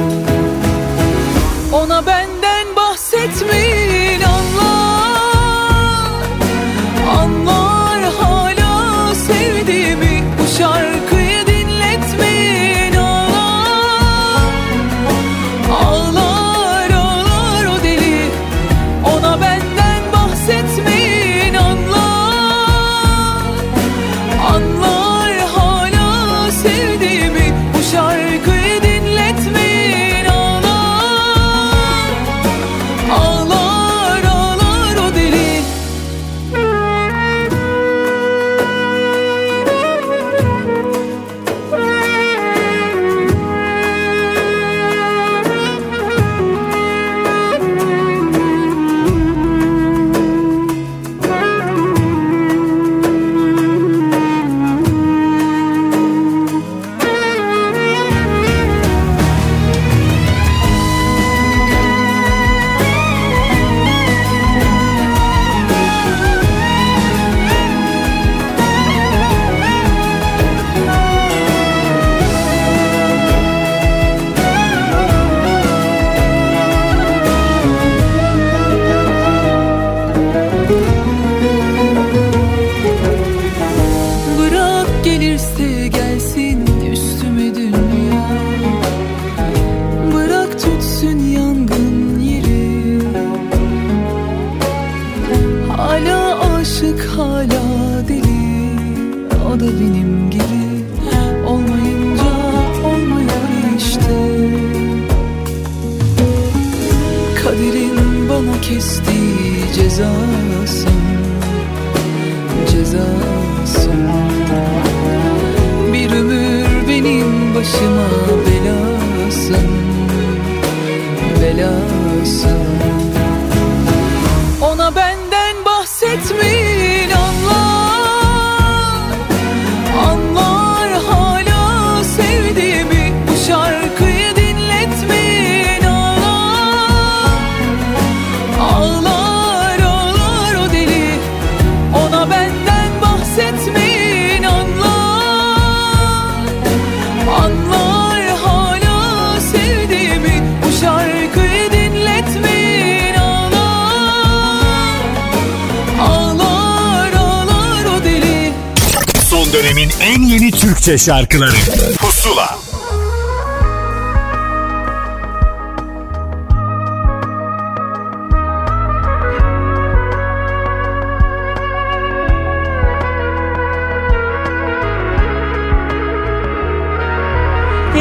Türkçe şarkıları. Pusula.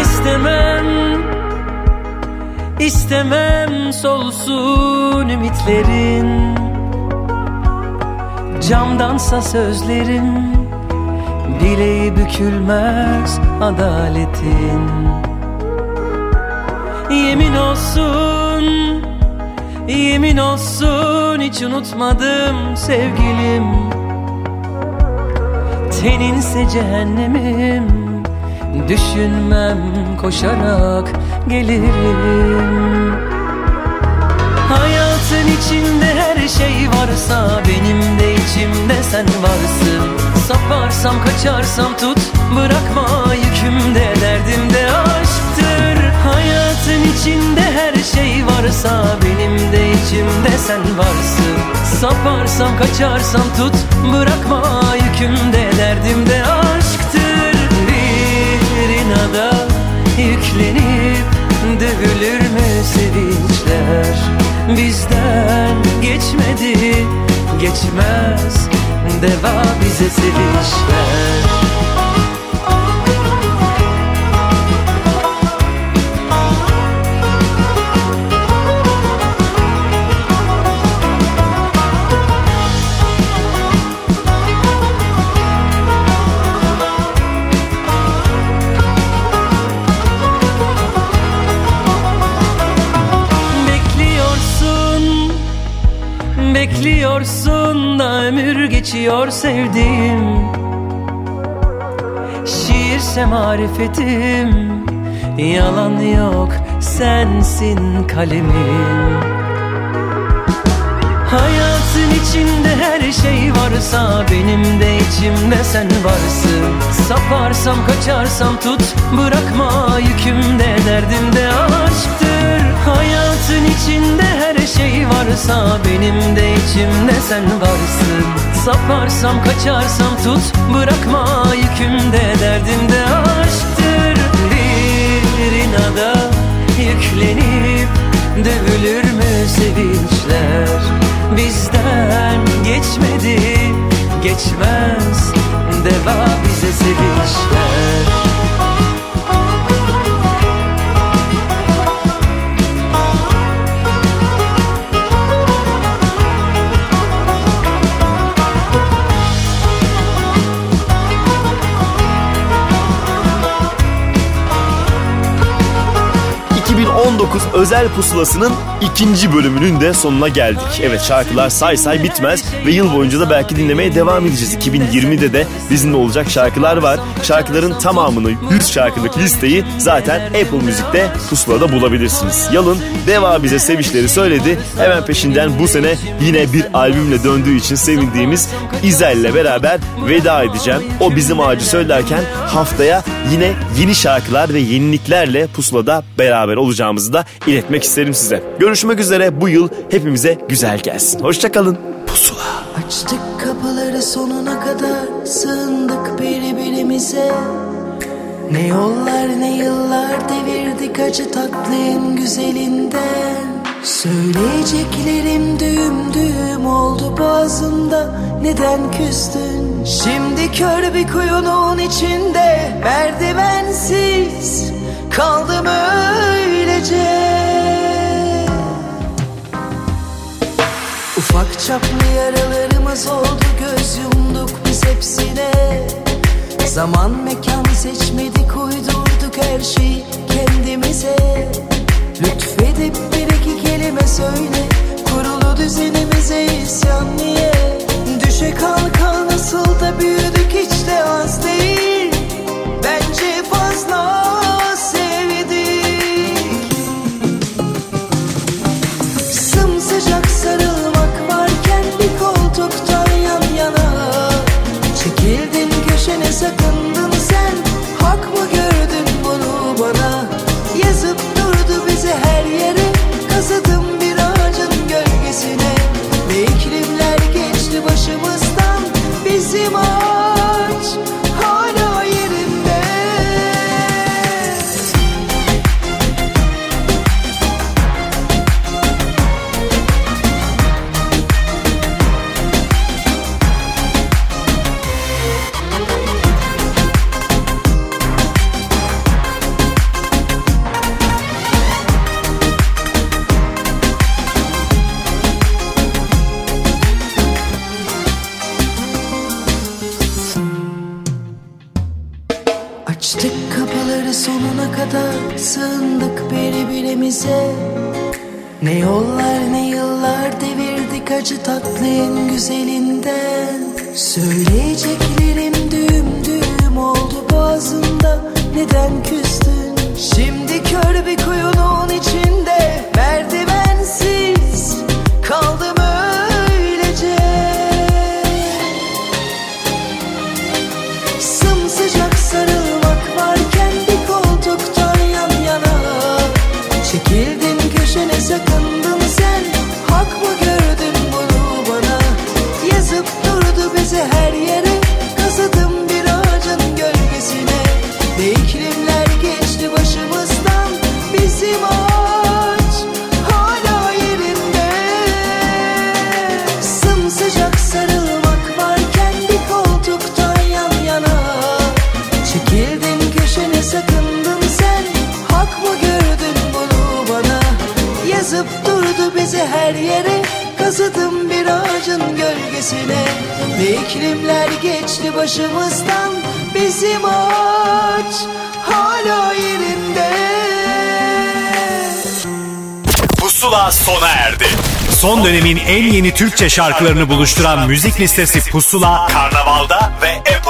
İstemem İstemem solsun ümitlerin. Camdansa sözlerim Bileği bükülmez adaletin. Yemin olsun Yemin olsun hiç unutmadım sevgilim. Teninse cehennemim Düşünmem koşarak gelirim Hayatın içinde her şey varsa Benim de içimde sen varsın. Saparsam kaçarsam tut Bırakma yükümde. Derdimde aşktır. Hayatın içinde her şey varsa Benim de içimde sen varsın. Saparsam kaçarsam tut Bırakma yükümde. Derdimde aşktır. Bir inada yüklenip Dövülür mü sevinçler Bizden geçmedi Geçmez. Deva bize sevişler geçiyor sevdiğim. Şiirse marifetim Yalan yok sensin kalemim. Hayatın içinde her şey varsa Benim de içimde sen varsın. Saparsam kaçarsam tut Bırakma yükümde derdimde aşktır. Hayatın içinde her şey varsa Benim de içimde sen varsın Saparsam kaçarsam tut Bırakma yükümde. Derdimde aşktır Bir inada yüklenip Dövülür mü sevinçler? Bizden geçmedi Geçmez Deva bize sevinçler ...2019 özel pusulasının ikinci bölümünün de sonuna geldik. Evet şarkılar say say bitmez ve yıl boyunca da belki dinlemeye devam edeceğiz. 2020'de de bizimle olacak şarkılar var. Şarkıların tamamını 100 şarkılık listeyi zaten Apple Müzik'te pusulada bulabilirsiniz. Yalın Deva bize sevişleri söyledi. Hemen peşinden bu sene yine bir albümle döndüğü için sevindiğimiz İzel'le beraber veda edeceğim. O bizim ağacı söylerken haftaya yine yeni şarkılar ve yeniliklerle pusulada beraber olacağımızı da iletmek isterim size. Görüşmek üzere bu yıl hepimize güzel gelsin. Hoşçakalın. Pusula. Açtık kapıları sonuna kadar sığındık birbirimize Ne yollar ne yıllar devirdik acı tatlının güzelinden Söyleyeceklerim düğüm düğüm oldu boğazımda. Neden küstün? Şimdi kör bir kuyunun içinde Merdivensiz kaldım öylece. Ufak çaplı yaralarımız oldu göz yumduk biz hepsine. Zaman mekan seçmedik uydurduk her şeyi kendimize. Lütfedip bir kelime söyle Kurulu düzenimize isyan niye? Düşe kalka nasıl da büyüdük hiç de az değil. Bence fazla en yeni Türkçe şarkılarını buluşturan müzik listesi Pusula, Karnaval'da ve Apple